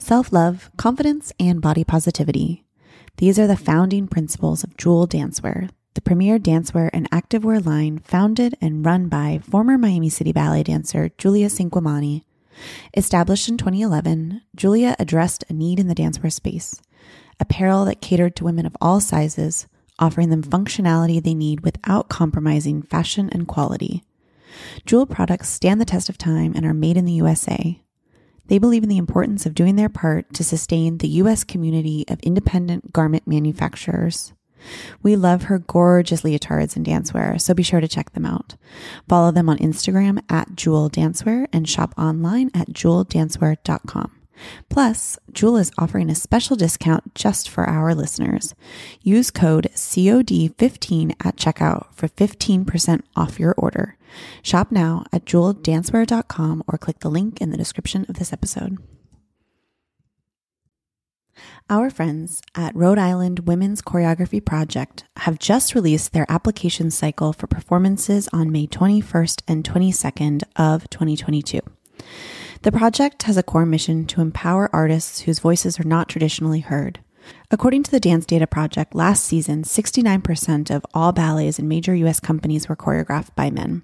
Self love, confidence, and body positivity. These are the founding principles of Jule Dancewear, the premier dancewear and activewear line founded and run by former Miami City Ballet dancer Julia Cinquemani. Established in 2011, Julia addressed a need in the dancewear space apparel that catered to women of all sizes, offering them functionality they need without compromising fashion and quality. Jule products stand the test of time and are made in the USA. They believe in the importance of doing their part to sustain the U.S. community of independent garment manufacturers. We love her gorgeous leotards and dancewear, so be sure to check them out. Follow them on Instagram at Jule Dancewear and shop online at juledancewear.com. Plus, Jule is offering a special discount just for our listeners. Use code COD15 at checkout for 15% off your order. Shop now at juledancewear.com or click the link in the description of this episode. Our friends at Rhode Island Women's Choreography Project have just released their application cycle for performances on May 21st and 22nd of 2022. The project has a core mission to empower artists whose voices are not traditionally heard. According to the Dance Data Project, last season, 69% of all ballets in major US companies were choreographed by men.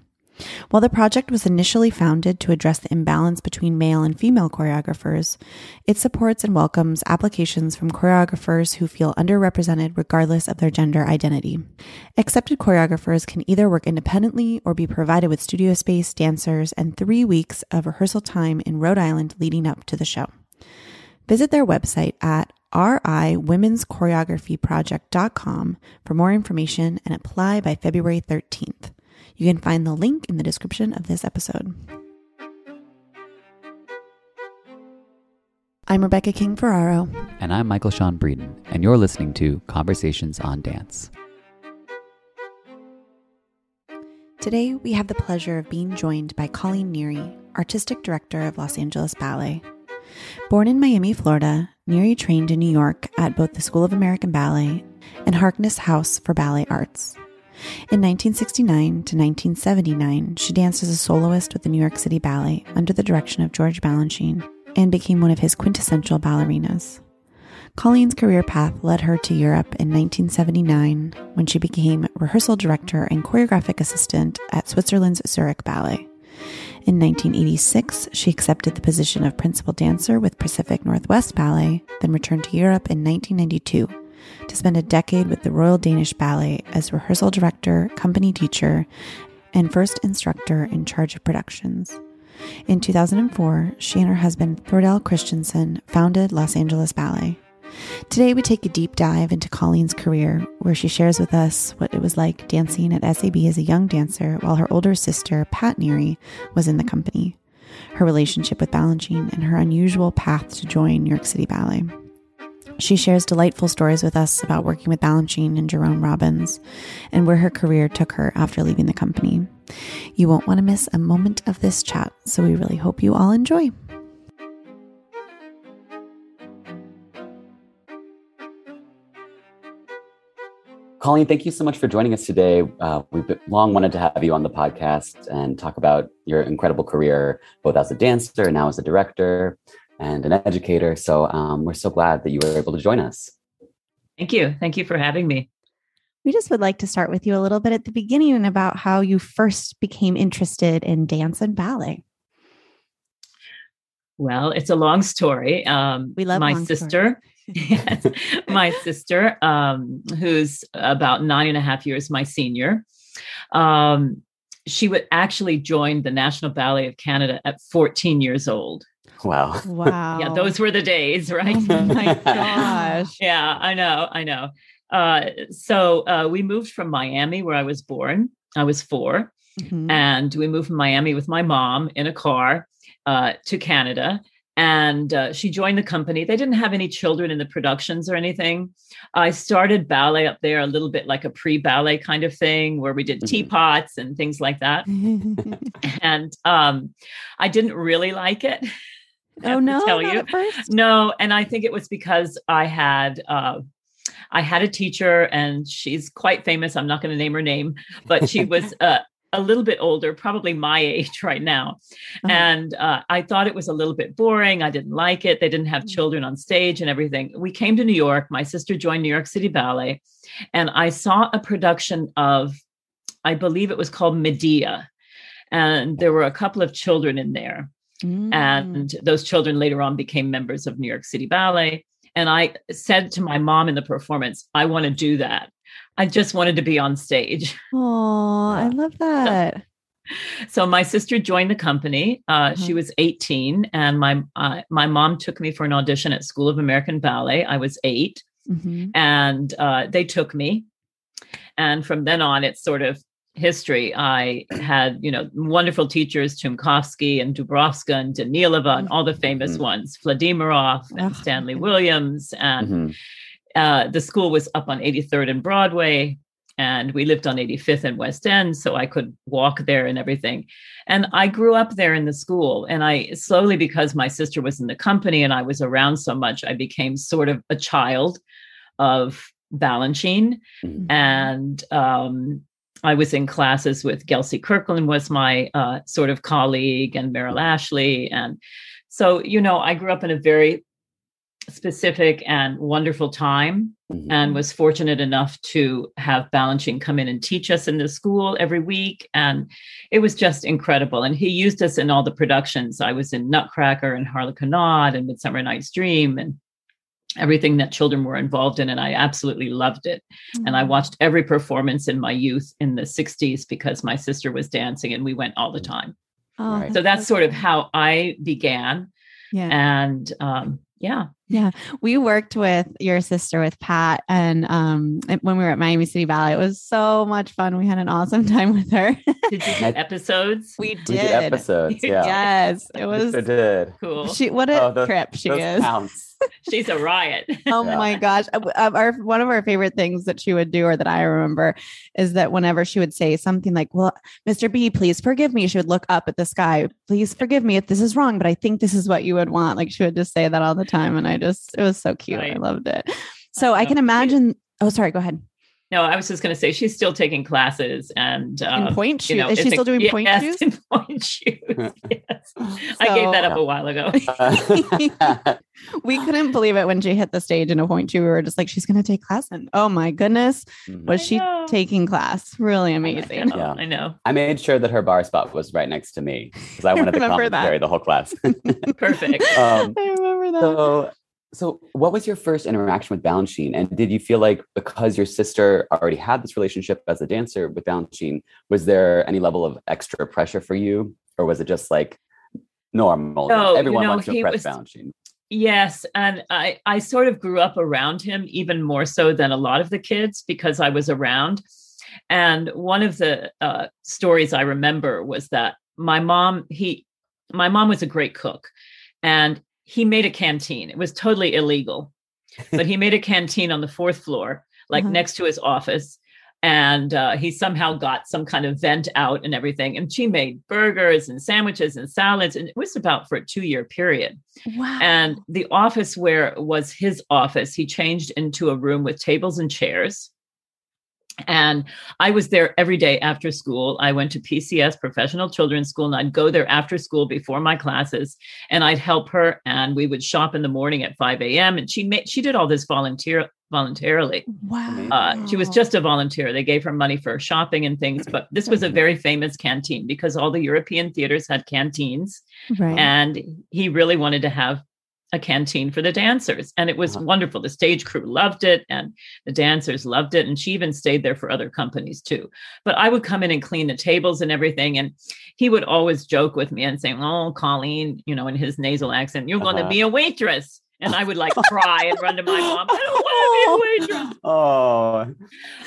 While the project was initially founded to address the imbalance between male and female choreographers, it supports and welcomes applications from choreographers who feel underrepresented regardless of their gender identity. Accepted choreographers can either work independently or be provided with studio space, dancers, and three weeks of rehearsal time in Rhode Island leading up to the show. Visit their website at riwomenschoreographyproject.com for more information and apply by February 13th. You can find the link in the description of this episode. I'm Rebecca King Ferraro. And I'm Michael Sean Breeden, and you're listening to Conversations on Dance. Today, we have the pleasure of being joined by Colleen Neary, Artistic Director of Los Angeles Ballet. Born in Miami, Florida, Neary trained in New York at both the School of American Ballet and Harkness House for Ballet Arts. In 1969 to 1979, she danced as a soloist with the New York City Ballet under the direction of George Balanchine and became one of his quintessential ballerinas. Colleen's career path led her to Europe in 1979 when she became rehearsal director and choreographic assistant at Switzerland's Zurich Ballet. In 1986, she accepted the position of principal dancer with Pacific Northwest Ballet, then returned to Europe in 1992 to spend a decade with the Royal Danish Ballet as rehearsal director, company teacher, and first instructor in charge of productions. In 2004, she and her husband, Thordal Christensen, founded Los Angeles Ballet. Today, we take a deep dive into Colleen's career, where she shares with us what it was like dancing at SAB as a young dancer while her older sister, Pat Neary, was in the company, her relationship with Balanchine, and her unusual path to join New York City Ballet. She shares delightful stories with us about working with Balanchine and Jerome Robbins and where her career took her after leaving the company. You won't want to miss a moment of this chat, so we really hope you all enjoy. Colleen, thank you so much for joining us today. Uh, we've long wanted to have you on the podcast and talk about your incredible career, both as a dancer and now as a director and an educator. So um, we're so glad that you were able to join us. Thank you. Thank you for having me. We just would like to start with you a little bit at the beginning about how you first became interested in dance and ballet. Well, it's a long story. Um, we love my sister. yes, my sister, um, who's about nine and a half years my senior. Um, she would actually join the National Ballet of Canada at 14 years old. Wow. Wow. yeah, those were the days, right? Oh my gosh. yeah, I know, I know. Uh, so uh, we moved from Miami, where I was born. I was 4 Mhm. and we moved from Miami with my mom in a car uh, to Canada. And uh, she joined the company. They didn't have any children in the productions or anything. I started ballet up there a little bit like a pre ballet kind of thing where we did Mhm. teapots and things like that. And um, I didn't really like it. Oh no, tell you. No, and I think it was because I had uh, I had a teacher, and she's quite famous. I'm not going to name her name, but she was uh, a little bit older, probably my age right now. Uh-huh. And uh, I thought it was a little bit boring. I didn't like it. They didn't have Mm. children on stage and everything. We came to New York. My sister joined New York City Ballet, and I saw a production of, I believe it was called Medea. And there were a couple of children in there Mm. and those children later on became members of New York City Ballet. And I said to my mom in the performance, I want to do that. I just wanted to be on stage. Oh, I love that. So my sister joined the company. Uh, She Mhm. was 18, and my uh, my mom took me for an audition at School of American Ballet. I was eight, Mhm. and uh, they took me. And from then on, it's sort of history. I had, you know, wonderful teachers, Tumkovsky and Dubrovska and Danilova and all the famous Mhm. ones, Vladimiroff and Ugh, Stanley okay. Williams. And Mhm. uh, the school was up on 83rd and Broadway. And we lived on 85th and West End, so I could walk there and everything. And I grew up there in the school. And I slowly, because my sister was in the company and I was around so much, I became sort of a child of Balanchine. Mhm. And um, I was in classes with Gelsey Kirkland was my uh, sort of colleague and Merrill Ashley. And so, you know, I grew up in a very specific and wonderful time Mhm. and was fortunate enough to have Balanchine come in and teach us in the school every week. And it was just incredible. And he used us in all the productions. I was in Nutcracker and Harlequinade and Midsummer Night's Dream and everything that children were involved in. And I absolutely loved it. And I watched every performance in my youth in the 60s because my sister was dancing and we went all the time. Oh, Right. So that's so sort of how I began. Yeah. And um, yeah. Yeah, we worked with your sister with Pat, and um, when we were at Miami City Ballet, it was so much fun. We had an awesome time with her. Did you do episodes? we did. We did episodes. Yeah. Yes, it was. sure did. Cool. She what a Oh, those- trip she Those is. Counts. She's a riot. Oh Yeah. my gosh. Uh, uh, Our, one of our favorite things that she would do, or that I remember, is that whenever she would say something like, Well, Mr. B, please forgive me, she would look up at the sky. Please forgive me if this is wrong, but I think this is what you would want. Like she would just say that all the time. And I just, it was so cute. I loved it. So I know. can imagine. Oh, sorry. Go ahead. No, I was just going to say she's still taking classes and uh, In pointe shoes. you know, is she still a- doing point yes, shoes? in pointe shoes. yes. I gave that up a while ago. we couldn't believe it when she hit the stage in a point two. We were just like, she's going to take class. And oh my goodness, Mhm. was I she know. taking class? Really I amazing. know, Yeah. I know. I made sure that her bar spot was right next to me because I wanted the remember that. the whole class. Perfect. um, I remember that. so, so what was your first interaction with Balanchine? And did you feel like because your sister already had this relationship as a dancer with Balanchine, was there any level of extra pressure for you, or was it just like normal? No, you know, wants to he impress was- Balanchine. Yes, and I I sort of grew up around him even more so than a lot of the kids because I was around. And one of the uh, stories I remember was that my mom he my mom was a great cook, and he made a canteen. It was totally illegal, but he made a canteen on the fourth floor, like Uh-huh. next to his office. And uh, he somehow got some kind of vent out and everything. And she made burgers and sandwiches and salads. And it was about for a two year period. Wow. And the office where was his office, he changed into a room with tables and chairs. And I was there every day after school. I went to PCS, Professional Children's School, and I'd go there after school before my classes, and I'd help her. And we would shop in the morning at 5 a.m. And she made she did all this volunteer voluntarily. wow. Uh, she was just a volunteer. They gave her money for shopping and things, but this was a very famous canteen because all the European theaters had canteens right. and he really wanted to have a canteen for the dancers and it was Uh-huh. wonderful. The stage crew loved it and the dancers loved it and she even stayed there for other companies too. But i would come in and clean the tables and everything and he would always joke with me and say oh colleen you know in his nasal accent you're going to Uh-huh. be a waitress. And i would like cry and run to my mom i don't want to be a waitress. Oh,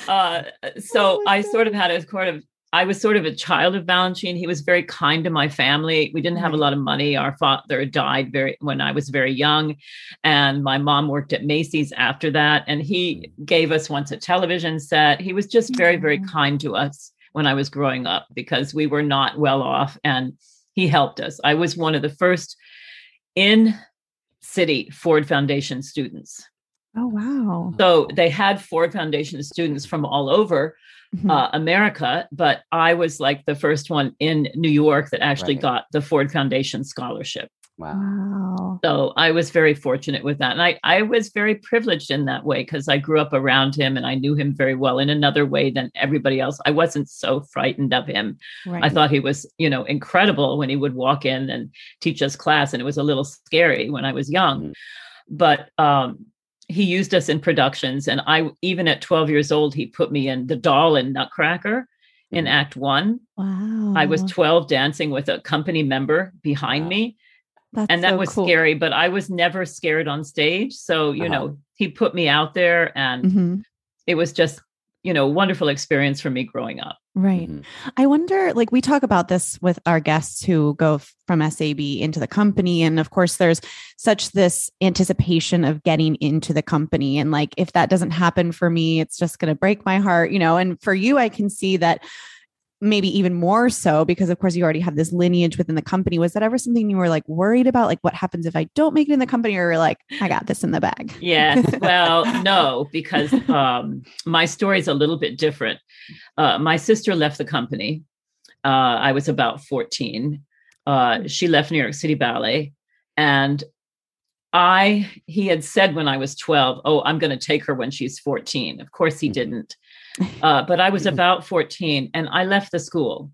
uh, so I sort of had a sort of I was sort of a child of Balanchine. He was very kind to my family. We didn't have a mm-hmm. lot of money. Our father died very when I was very young, and my mom worked at Macy's after that. And he gave us once a television set. He was just very, very mm-hmm. kind to us when I was growing up because we were not well off, and he helped us. I was one of the first in city Ford Foundation students. oh wow. So they had Ford Foundation students from all over Mhm. uh, America, but I was like the first one in New York that actually Right. got the Ford Foundation scholarship. wow. wow. So I was very fortunate with that. And I, I was very privileged in that way because I grew up around him and I knew him very well in another way than everybody else. I wasn't so frightened of him. Right. I thought he was, you know, incredible when he would walk in and teach us class. And it was a little scary when I was young. Mhm. But um, he used us in productions. And I, even at 12 years old, he put me in The Doll and Nutcracker in Mhm. Act One. wow. I was 12 dancing with a company member behind Wow. me. That's And that so was cool. scary, but I was never scared on stage. So, you Uh-huh. know, he put me out there and Mhm. it was just, you know, wonderful experience for me growing up. Right. Mhm. I wonder, like, we talk about this with our guests who go f- from SAB into the company. And of course, there's such this anticipation of getting into the company. And, like, if that doesn't happen for me, it's just going to break my heart, you know. And for you, I can see that maybe even more so because, of course, you already have this lineage within the company. Was that ever something you were like worried about? Like, what happens if I don't make it in the company? Or, like, I got this in the bag? Yes. Well, no, because um, my story is a little bit different. Uh, my sister left the company. Uh, I was about 14. Uh, she left New York City Ballet. And I, he had said when I was 12, oh, I'm going to take her when she's 14. Of course, he Mhm. didn't. Uh, but I was about 14 and I left the school.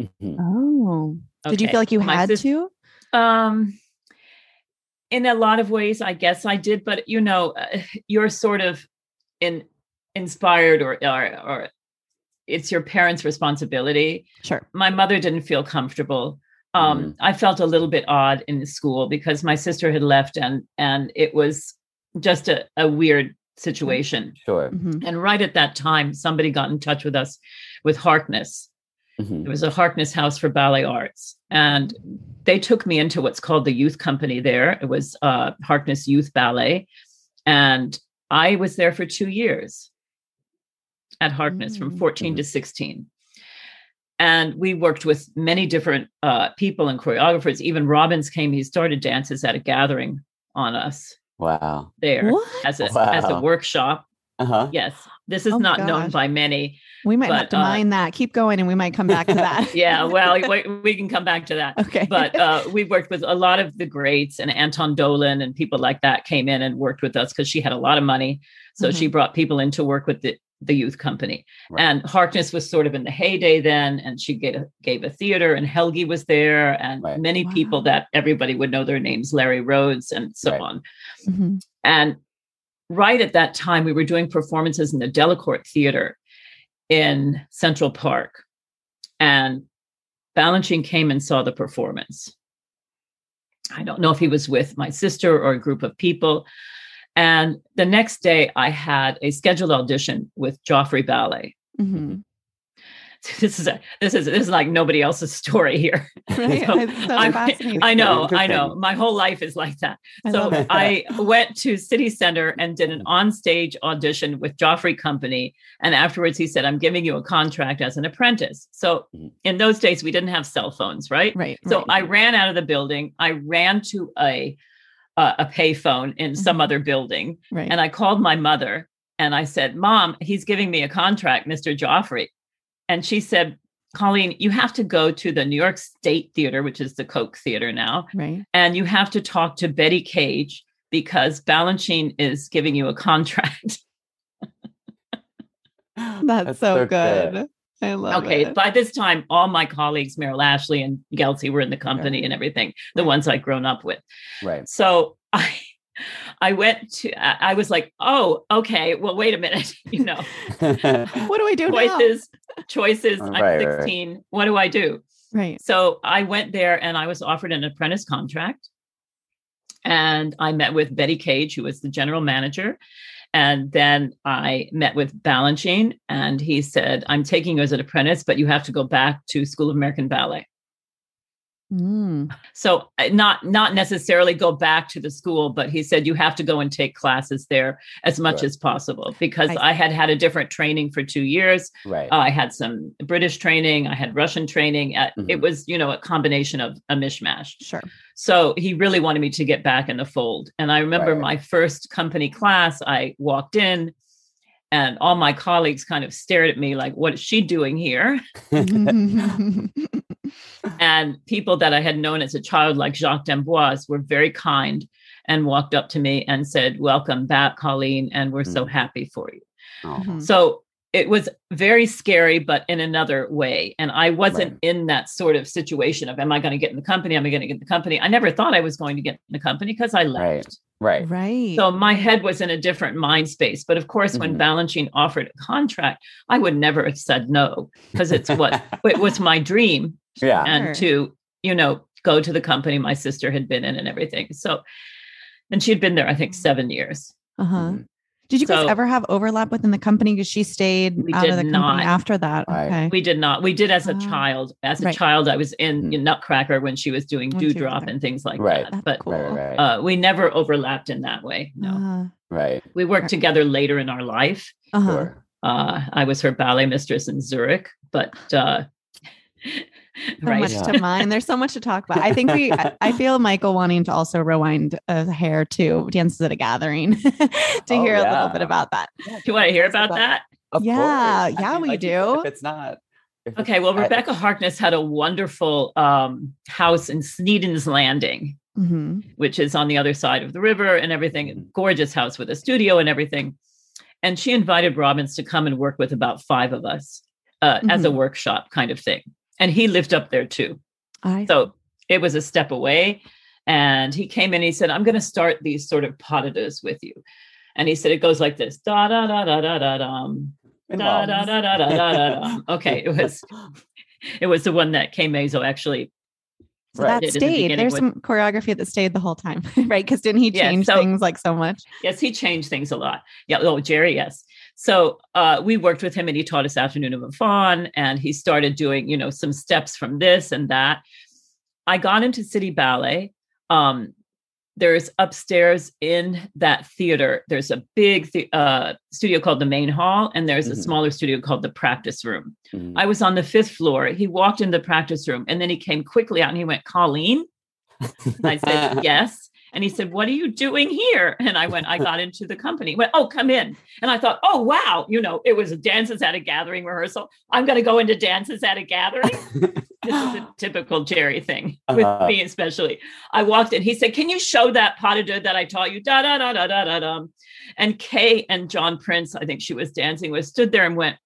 Mhm. Oh. Did you feel like you My had sis- to? Um, in a lot of ways, I guess I did, but you know, uh, you're sort of in inspired or, or or it's your parents' responsibility. Sure. My mother didn't feel comfortable. Um, I felt a little bit odd in school because my sister had left and and it was just a, a weird situation. Sure. Mhm. And right at that time, somebody got in touch with us with Harkness. Mhm. There was a Harkness House for Ballet Arts, and they took me into what's called the youth company there. It was uh, Harkness Youth Ballet, and I was there for two years at Harkness from Mm. 14 to 16. And we worked with many different uh, people and choreographers. Even Robbins came; he started dances at a gathering on us Wow. there What? as a as a workshop. Uh huh. Yes, this is Oh, not known by many. We might have to uh, mind that. Keep going and we might come back to that. yeah, well, we, we can come back to that. okay. But uh, we worked with a lot of the greats, and Anton Dolin and people like that came in and worked with us because she had a lot of money. So she brought people in to work with the, the youth company. Right. And Harkness was sort of in the heyday then, and she gave a, gave a theater, and Helgi was there, and Right. many people that everybody would know their names, Larry Rhodes, and so Right. on. Mhm. And right at that time, we were doing performances in the Delacorte Theater in Central Park. And Balanchine came and saw the performance. I don't know if he was with my sister or a group of people. And the next day, I had a scheduled audition with Joffrey Ballet. Mhm. this is a, this is this is like nobody else's story here. Right? So It's so I, fascinating. I know, I know. My whole life is like that. I so. I went to City Center and did an onstage audition with Joffrey Company. And afterwards, he said, I'm giving you a contract as an apprentice. So Mhm. in those days, we didn't have cell phones, right? Right. So right. I ran out of the building. I ran to a uh, a payphone in Mm-hmm. some other building, right. and I called my mother and I said, "Mom, he's giving me a contract, Mr. Joffrey," and she said. Colleen, you have to go to the New York State Theater, which is the Koch Theater now, right. and you have to talk to Betty Cage because Balanchine is giving you a contract. That's, so, good. I love okay, it. by this time, all my colleagues, Merrill Ashley and Gelsey, were in the company and everything, the ones I'd grown up with. Right. So I I went to I I was like, oh, okay, well, wait a minute, you know, what do I do now? choices, choices. Oh, I'm Right, right, right. 16. What do I do? Right. So I went there and I was offered an apprentice contract. And I met with Betty Cage, who was the general manager. And then I met with Balanchine, and he said, I'm taking you as an apprentice, but you have to go back to School of American Ballet. Mm. So uh, not not necessarily go back to the school, but he said you have to go and take classes there as much Right. as possible because I I had had a different training for two years. right. I had some British training, I had Russian training. Uh, It Mhm. was, you know, a combination of a mishmash. Sure. So he really wanted me to get back in the fold. And I remember Right. my first company class, I walked in and all my colleagues kind of stared at me like, what is she doing here? And people that I had known as a child, like Jacques D'Amboise, were very kind and walked up to me and said, Welcome back, Colleen, and we're so Mm. happy for you. Mhm. So it was very scary, but in another way. And I wasn't Right. in that sort of situation of, am I going to get in the company? Am I going to get in the company? I never thought I was going to get in the company because I left. Right. Right. right. So my head was in a different mind space. But of course, when Mhm. Balanchine offered a contract, I would never have said no because it's what it was my dream Yeah. and Sure. to, you know, go to the company my sister had been in and everything. So, and she had been there, I think, seven years. uh-huh. Mhm. Did you guys ever have overlap within the company? Because she stayed We out did of the company not. after that. Right. Okay. We did not. We did as a Ah. child. As a Right. child, I was in, Mm. in Nutcracker when she was doing When she was Dewdrop and things like Right. that. That's But cool. Right. Right. uh, we never overlapped in that way. No, Uh, right. we worked Right. together later in our life. uh-huh. Sure. Uh, I was her ballet mistress in Zurich, but uh, So right. much Yeah. to mine. There's so much to talk about. I think we, I, I feel Michael wanting to also rewind a hair to dances at a gathering to Oh, hear a little bit about that. Do you want to hear about that? Of Yeah, course. I yeah, mean, we like, do. If it's not. if it's- Okay. Well, I- Rebecca Harkness had a wonderful um, house in Sneden's Landing. Mhm. which is on the other side of the river and everything. Mhm. Gorgeous house with a studio and everything. And she invited Robbins to come and work with about five of us uh, as a workshop kind of thing. And he lived up there too. I, So it was a step away. And he came in, he said, I'm going to start these sort of potadas with you. And he said, it goes like this da da da da da da dum. Da, da, da, da, da, da, da, dum. Okay, it was it was the one that Kay Mazzo actually so Right. that did in the stayed. There's with- some choreography that stayed the whole time, right? Because didn't he Yeah, change so- things like so much? Yes, he changed things a lot. Yeah. Oh, Jerry, yes. So uh, we worked with him and he taught us Afternoon of a Faun and he started doing, you know, some steps from this and that. I got into City Ballet. Um, there's upstairs in that theater, there's a big the- uh, studio called the Main Hall, and there's a Mhm. smaller studio called the Practice Room. Mhm. I was on the fifth floor. He walked in the practice room and then he came quickly out and he went, Colleen? And I said, yes. And he said, What are you doing here? And I went, I got into the company. He went, Oh, come in. And I thought, Oh, wow. You know, it was a dances at a gathering rehearsal. I'm going to go into dances at a gathering. This is a typical Jerry thing with Uh-huh. me, especially. I walked in. He said, Can you show that pas de deux that I taught you? Da da da da da da da. And Kay and John Prinz, I think she was dancing with, stood there and went,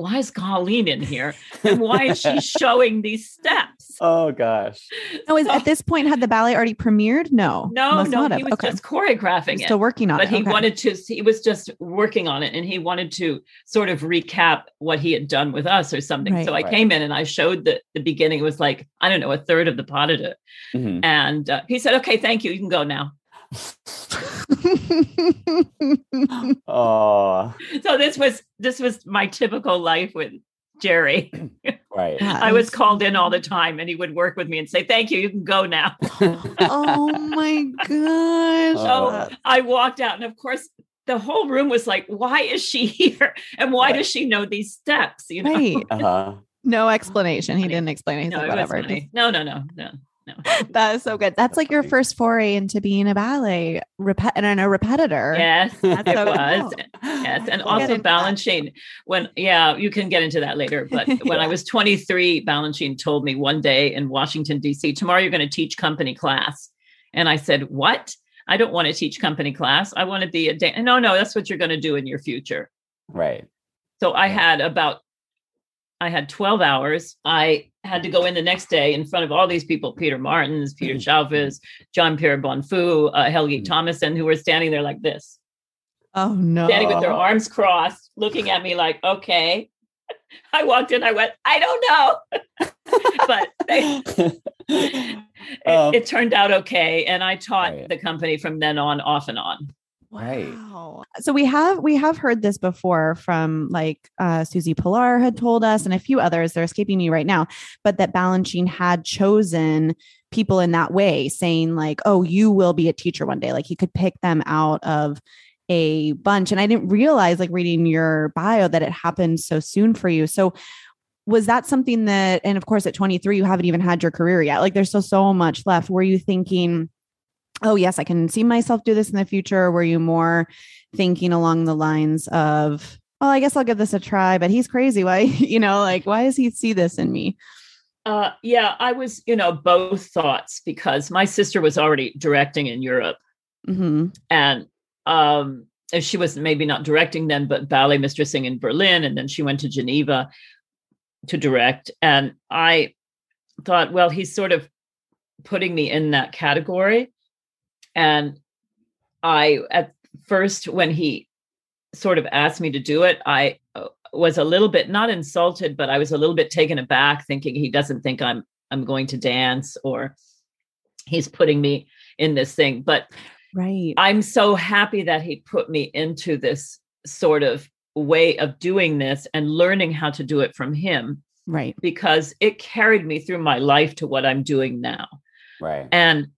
Why is Colleen in here? And why is she showing these steps? oh gosh. No, is, at this point, had the ballet already premiered? No. No, Must no, he have. was okay. just choreographing He's it. still working on but it. But he okay. wanted to he was just working on it and he wanted to sort of recap what he had done with us or something Right. so i Right. came in and i showed the the beginning it was like i don't know a third of the pas de deux. Mhm. and uh, he said okay thank you you can go now Oh. so this was this was my typical life with Jerry. Right. I was called in all the time and he would work with me and say, Thank you, you can go now. oh my gosh. So Uh, I walked out, and of course, the whole room was like, Why is she here? And why Right. does she know these steps? You know, Right. uh-huh. No explanation. He didn't explain anything. no, it whatever. funny. no, no, no, no, no. That is so good. That's like your first foray into being a ballet repet and a repetitor. Yes, That's it so was. cool. Yes, and We'll also into that. When yeah, you can get into that later. But when I was 23, Balanchine told me one day in Washington D.C., "Tomorrow you're going to teach company class," and I said, "What? I don't want to teach company class. I want to be a dan-. no, no. That's what you're going to do in your future." Right. So I Yeah. had about I had 12 hours. I had to go in the next day in front of all these people, Peter Martins, Peter Schaufuss, John Pierre Bonnefoux, uh, Helgi Mhm. Tomasson, who were standing there like this, Oh no. standing with their arms crossed, looking at me like, okay. I walked in, I went, I don't know. but they, it, Um, it turned out okay. And I taught Right. the company from then on, off and on. Right. Wow. So we have we have heard this before from like uh Susie Pilarre had told us and a few others, they're escaping me right now, but that Balanchine had chosen people in that way, saying like, oh, you will be a teacher one day. Like he could pick them out of a bunch. And I didn't realize, like reading your bio, that it happened so soon for you. So was that something that, and of course at 23, you haven't even had your career yet. Like there's still so much left. Were you thinking, oh yes i can see myself do this in the future. Or were you more thinking along the lines of well i guess i'll give this a try but he's crazy. Why you know like why does he see this in me? Uh, yeah, I was, you know, both thoughts because my sister was already directing in Europe. hmm and um and she was maybe not directing then but ballet mistressing in berlin and then she went to geneva to direct. And i thought well he's sort of putting me in that category and i at first when he sort of asked me to do it i uh, was a little bit not insulted but i was a little bit taken aback thinking he doesn't think i'm i'm going to dance or he's putting me in this thing but right I'm so happy that he put me into this sort of way of doing this and learning how to do it from him right because it carried me through my life to what I'm doing now. Right. And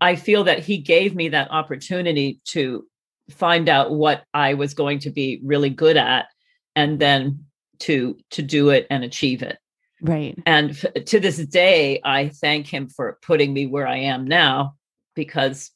I feel that he gave me that opportunity to find out what I was going to be really good at and then to to do it and achieve it. right And f- to this day, I thank him for putting me where I am now because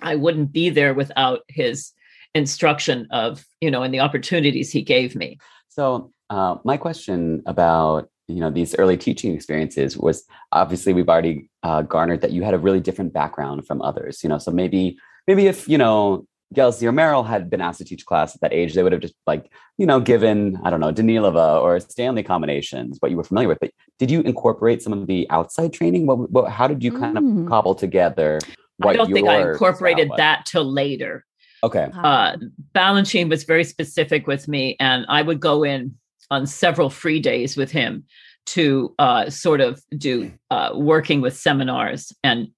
I wouldn't be there without his instruction of, you know, and the opportunities he gave me. So, uh, my question about you know these early teaching experiences was obviously we've already uh, garnered that you had a really different background from others. You know, so maybe maybe if you know Gelsey or Merrill had been asked to teach class at that age, they would have just like you know given I don't know Danilova or Stanley combinations, what you were familiar with. But did you incorporate some of the outside training? What, what how did you kind Mm. of cobble together? What I don't think I incorporated that till later. Okay. Uh, Balanchine was very specific with me, and I would go in on several free days with him to uh, sort of do uh, working with seminars. And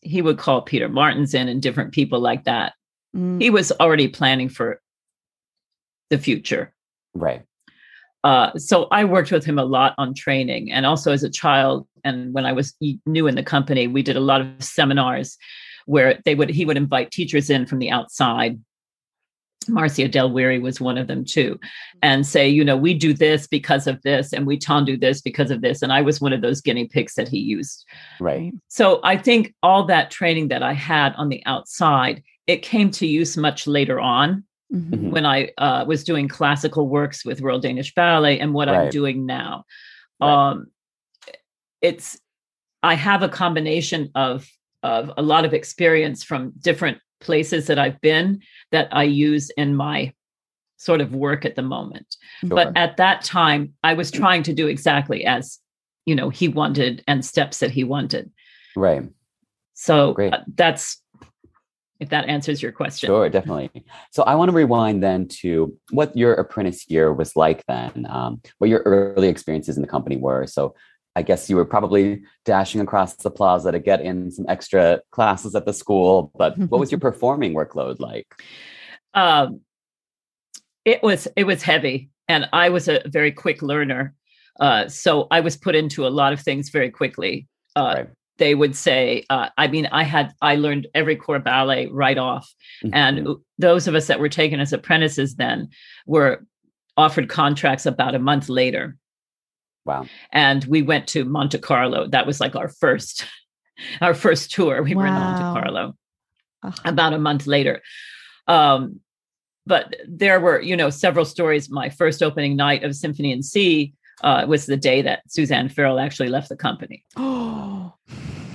he would call Peter Martins in and different people like that. Mm, He was already planning for the future. Right. Uh, so I worked with him a lot on training, and also as a child. And when I was new in the company, we did a lot of seminars where they would he would invite teachers in from the outside. Marcia Dale Weary was one of them too, and say, you know, we do this because of this, and we do this because of this. And I was one of those guinea pigs that he used. Right. So I think all that training that I had on the outside, it came to use much later on mhm. Mhm. when I uh, was doing classical works with Royal Danish Ballet and what I'm doing now. Right. Um, it's I have a combination of of a lot of experience from different places that I've been that I use in my sort of work at the moment. But at that time, I was trying to do exactly as you know he wanted and steps that he wanted. Right. So Great. uh, that's if that answers your question. Sure, definitely. So I want to rewind then to what your apprentice year was like then, um, what your early experiences in the company were. So I guess you were probably dashing across the plaza to get in some extra classes at the school, but what was your performing workload like? um, it was it was heavy, and I was a very quick learner. Uh, so I was put into a lot of things very quickly. Uh, Right. They would say, uh, I mean, I had, I learned every core ballet right off. And Mhm. those of us that were taken as apprentices then were offered contracts about a month later. Wow. And we went to Monte Carlo. That was like our first, our first tour. We were in Monte Carlo Ugh. about a month later. Um, but there were, you know, several stories. My first opening night of Symphony in C uh, was the day that Suzanne Farrell actually left the company. Oh,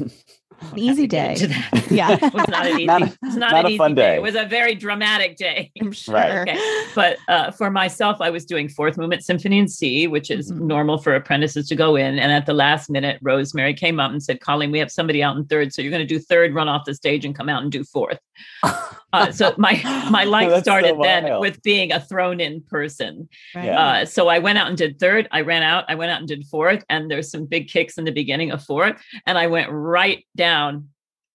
an easy day. Yeah. it was not an easy. Not a- not, not an a easy fun day. It was a very dramatic day. I'm sure. Right. Okay. But uh, for myself, I was doing fourth movement symphony in C, which is Mhm. normal for apprentices to go in. And at the last minute, Rosemary came up and said, Colleen, we have somebody out in third. So you're going to do third, run off the stage and come out and do fourth. Uh, so my my life That's so started then with being a thrown in person. Right. Yeah. Uh, so I went out and did third. I ran out. I went out and did fourth. And there's some big kicks in the beginning of fourth. And I went right down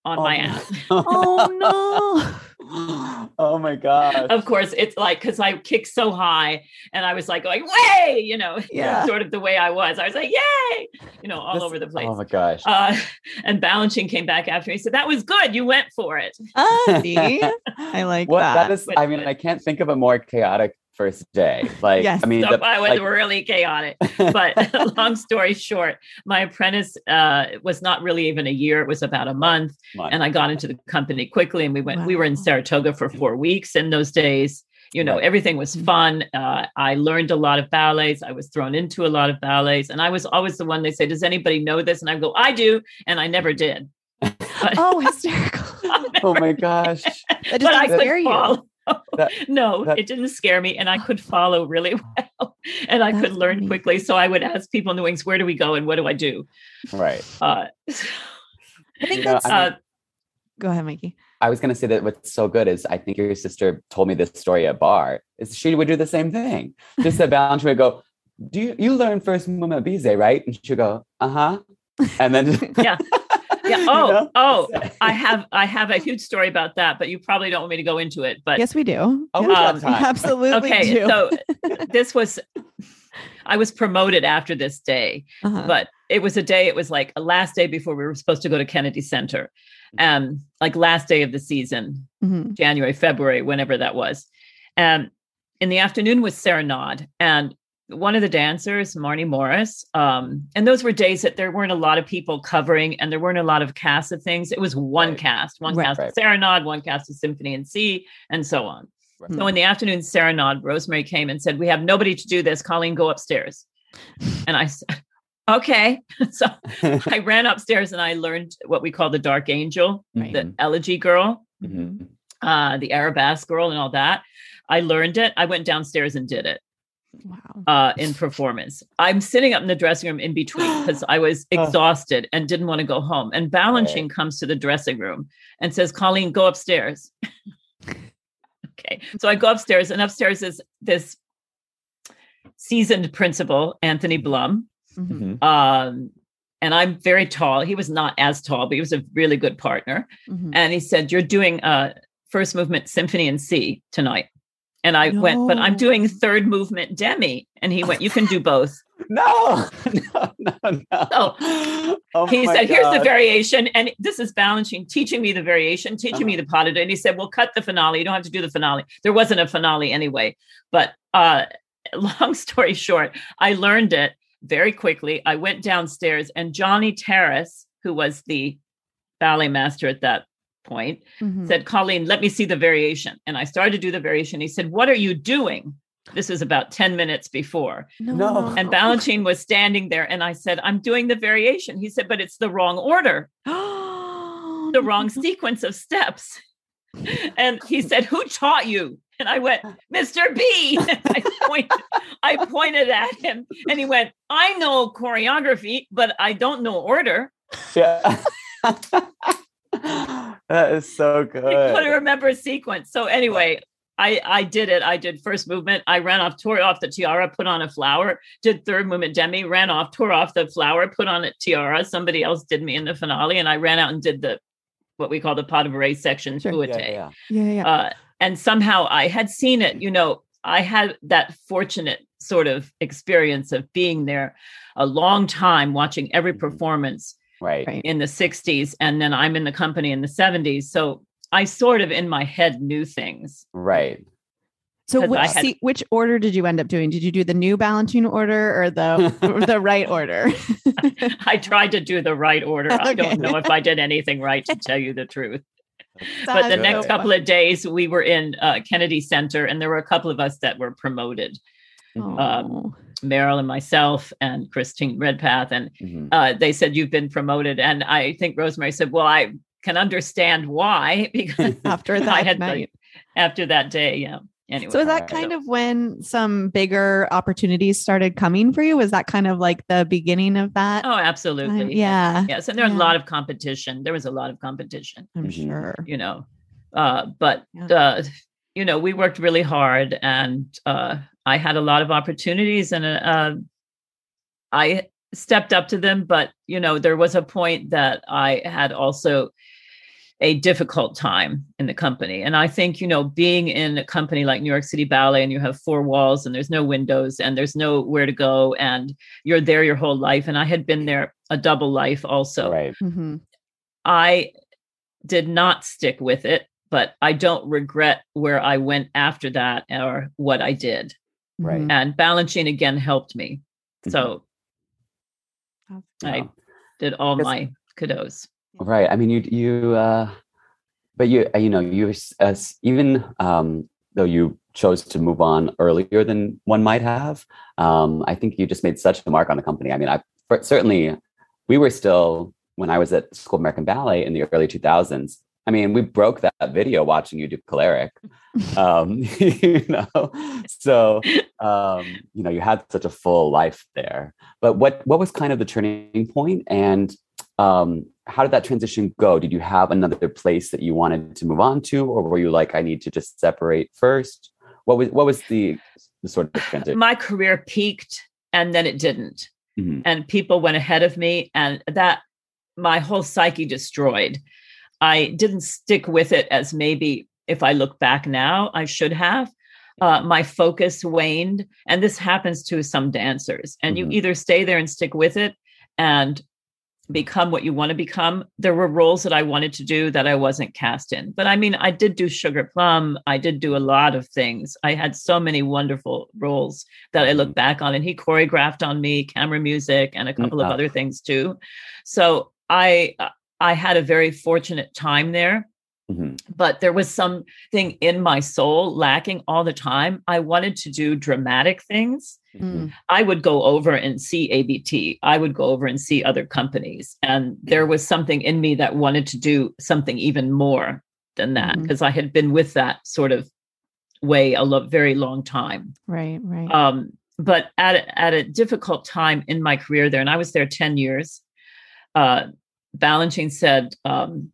on my ass. Oh no. oh my god. of course, it's like because I kicked so high and I was like going, way, you know, Yeah. sort of the way I was. I was like, yay, you know, all This- over the place. Oh my gosh. uh, and Balanchine came back after me and said, That was good. You went for it. no! Ah, see, I like what that. that is But- I mean, I can't think of a more chaotic first day. Like Yes. I mean So the- I was like- really chaotic. But long story short, my apprentice uh, was not really even a year. It was about a month. And I got into the company quickly and we went, we were in Saratoga for four weeks in those days. You know, Right. everything was Mhm. fun. Uh, I learned a lot of ballets. I was thrown into a lot of ballets. And I was always the one they say, Does anybody know this? And I go, I do. And I never did. But, oh, hysterical! oh my gosh. that but doesn't I scare could you. Follow. That- no, that- it didn't scare me. And I could follow really well. And I could learn amazing. quickly. So I would ask people in the wings, Where do we go? And what do I do? Right. Uh, I think You know, that's. I mean- uh, Go ahead, Mikey. I was gonna say that what's so good is I think your sister told me this story at bar. Is she would do the same thing. Just that balance would go, Do you you learn first movement Bizet, right? And she'd go, uh-huh. And then Yeah. yeah. You Oh, know? oh, I have I have a huge story about that, but you probably don't want me to go into it. But yes, we do. Oh, we Um, We time. absolutely okay, do. so this was I was promoted after this day, Uh-huh. but it was a day, it was like a last day before we were supposed to go to Kennedy Center. Um, like last day of the season, Mhm. January, February, whenever that was. And in the afternoon was Serenade. And one of the dancers, Marnee Morris, um, and those were days that there weren't a lot of people covering and there weren't a lot of casts of things. It was one Right. cast, one Right. cast Right. of Serenade, one cast of Symphony in C, and so on. Right. So in the afternoon Serenade, Rosemary came and said, We have nobody to do this. Colleen, go upstairs. And I said, Okay. so I ran upstairs and I learned what we call the Dark Angel, the elegy girl Mhm. uh, the Arabesque girl and all that. I learned it. I went downstairs and did it Wow. uh, in performance. I'm sitting up in the dressing room in between because I was exhausted and didn't want to go home. And Balanchine comes to the dressing room and says, Colleen, go upstairs. okay. So I go upstairs, and upstairs is this seasoned principal, Anthony Blum. Mhm. Mhm. Um, and I'm very tall. He was not as tall, but he was a really good partner Mhm. and he said, "You're doing uh first movement symphony in C tonight." And I went, "But I'm doing third movement demi." And he went, "You can do both." No, no, no, no. Oh he said, "Here's the variation," and this is Balanchine teaching me the variation, teaching me the pas de deux. And he said, "Well, cut the finale. You don't have to do the finale. There wasn't a finale anyway." But uh, long story short, I learned it very quickly. I went downstairs, and Johnny Taras, who was the ballet master at that point, Mhm. said, Colleen, let me see the variation. And I started to do the variation. He said, What are you doing? This was about 10 minutes before. No. And Balanchine was standing there. And I said, I'm doing the variation. He said, But it's the wrong order, the wrong sequence of steps. And he said, Who taught you? And I went, Mr. B. And I, pointed, I pointed at him and he went, I know choreography, but I don't know order. Yeah. that is so good. I couldn't good. remember a sequence. So anyway, I I did it. I did first movement. I ran off, tore off the tiara, put on a flower. Did third movement demi, ran off, tore off the flower, put on a tiara. Somebody else did me in the finale, and I ran out and did the what we call the pot of race section Sure. Yeah, yeah. Yeah, yeah. Uh, and somehow I had seen it. You know, I had that fortunate sort of experience of being there a long time, watching every Mhm. performance Right. Right. in the 60s, and then I'm in the company in the 70s. So I sort of in my head knew things. Right. So which had- seat, which order did you end up doing? Did you do the new Balanchine order or the or the right order? I tried to do the right order. I don't know if I did anything right to tell you the truth. but the That's next so couple funny. of days, we were in uh, Kennedy Center, and there were a couple of us that were promoted. Mhm. Merrill and myself and Christine Redpath, and Mhm. uh, they said you've been promoted, and I think Rosemary said, "Well, I can understand why because after I that had night. the, after that day, yeah." Anyway, So is that kind of when some bigger opportunities started coming for you? Was that kind of like the beginning of that? oh, absolutely, time? yeah, yes, and there was Yeah. a lot of competition. There was a lot of competition. I'm Mhm. sure. you know uh but Yeah. uh you know we worked really hard and uh i had a lot of opportunities and uh i stepped up to them but you know there was a point that i had also a difficult time in the company and i think you know being in a company like new york city ballet and you have four walls and there's no windows and there's nowhere to go and you're there your whole life and i had been there a double life also right. Mhm. I did not stick with it, but I don't regret where I went after that or what I did. Right. Mhm. And Balanchine again helped me. So That's I did all Yes. my kudos. Right. I mean, you you uh, but you uh, you know you uh, even um, though you chose to move on earlier than one might have, um, I think you just made such a mark on the company. I mean, I for, certainly we were still when I was at School of American Ballet in the early two thousands. I mean, we broke that video watching you do Choleric. Um, you know, so um, you know you had such a full life there. But what what was kind of the turning point, and um, how did that transition go? Did you have another place that you wanted to move on to, or were you like, I need to just separate first? What was what was the, the sort of transition? My career peaked and then it didn't. Mhm. And people went ahead of me, and that my whole psyche destroyed. I didn't stick with it as maybe if I look back now, I should have. Uh, my focus waned. And this happens to some dancers. And Mhm. you either stay there and stick with it and become what you want to become. There were roles that I wanted to do that I wasn't cast in. But I mean, I did do Sugar Plum. I did do a lot of things. I had so many wonderful roles that I look back on. And he choreographed on me, Kammermusik, and a couple of Ah. other things too. So I uh, I had a very fortunate time there Mhm. but there was something in my soul lacking all the time. I wanted to do dramatic things. Mm. I would go over and see ABT. I would go over and see other companies. And there was something in me that wanted to do something even more than that because I had been with that sort of way a lo- very long time. Right, right. Um, but at a, at a difficult time in my career there, and I was there 10 years, uh, Balanchine said, um,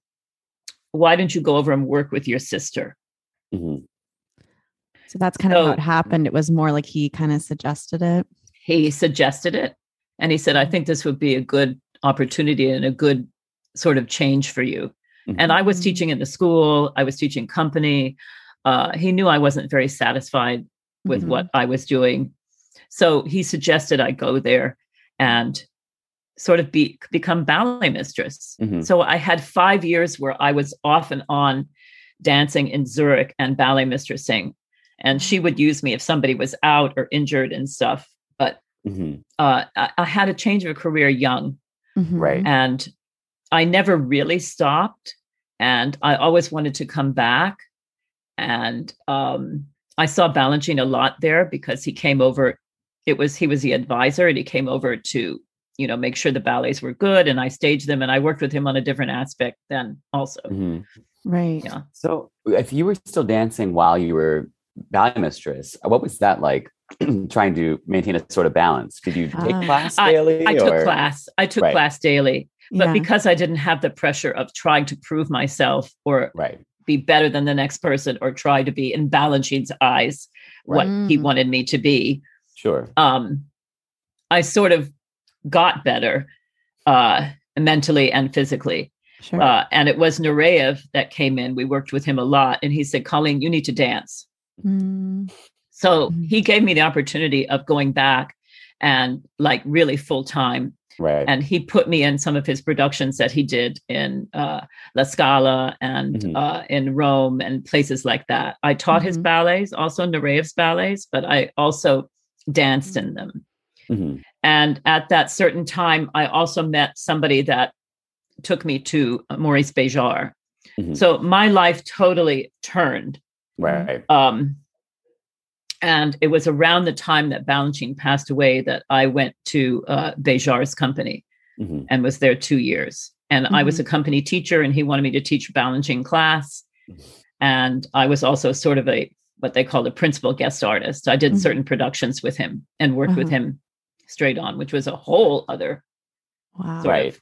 why don't you go over and work with your sister? Mhm. so that's kind of so- how it happened. It was more like he kind of suggested it. he suggested it and he said i think this would be a good opportunity and a good sort of change for you and i was Mhm. teaching in the school i was teaching company uh, he knew i wasn't very satisfied with Mhm. what i was doing so he suggested i go there and sort of be become ballet mistress Mhm. so i had five years where i was off and on dancing in zurich and ballet mistressing and she would use me if somebody was out or injured and stuff but Mhm. uh, I, I had a change of a career young Mhm. Right. and I never really stopped. And I always wanted to come back. And um, I saw Balanchine a lot there because he came over. It was he was the advisor, and he came over to you know make sure the ballets were good, and I staged them, and I worked with him on a different aspect then also. Mhm. Right. Yeah. So, if you were still dancing while you were ballet mistress, what was that like? trying to maintain a sort of balance. Did you take Ah. class daily? I took class. I took Right. class daily, but Yeah. because I didn't have the pressure of trying to prove myself or Right. be better than the next person or try to be in Balanchine's eyes what he Mm. wanted me to be. Sure. Um, I sort of got better uh, mentally and physically. Sure. Uh, and it was Nureyev that came in. We worked with him a lot. And he said, Colleen, you need to dance. Mm. So Mhm. he gave me the opportunity of going back and like really full time. Right. And he put me in some of his productions that he did in uh, La Scala and Mhm. uh, in Rome and places like that. I taught his Mhm. ballets, also Nureyev's ballets, but I also danced in them. And at that certain time, I also met somebody that took me to Maurice Béjart. Mhm. So my life totally turned. Right. Um, and it was around the time that Balanchine passed away that I went to uh, Béjart's company Mhm. and was there two years. And I was a company teacher, and he wanted me to teach Balanchine class. And I was also sort of a what they called a principal guest artist. I did Mhm. certain productions with him and worked with Uh-huh. him straight on, which was a whole other Wow. sort Right. of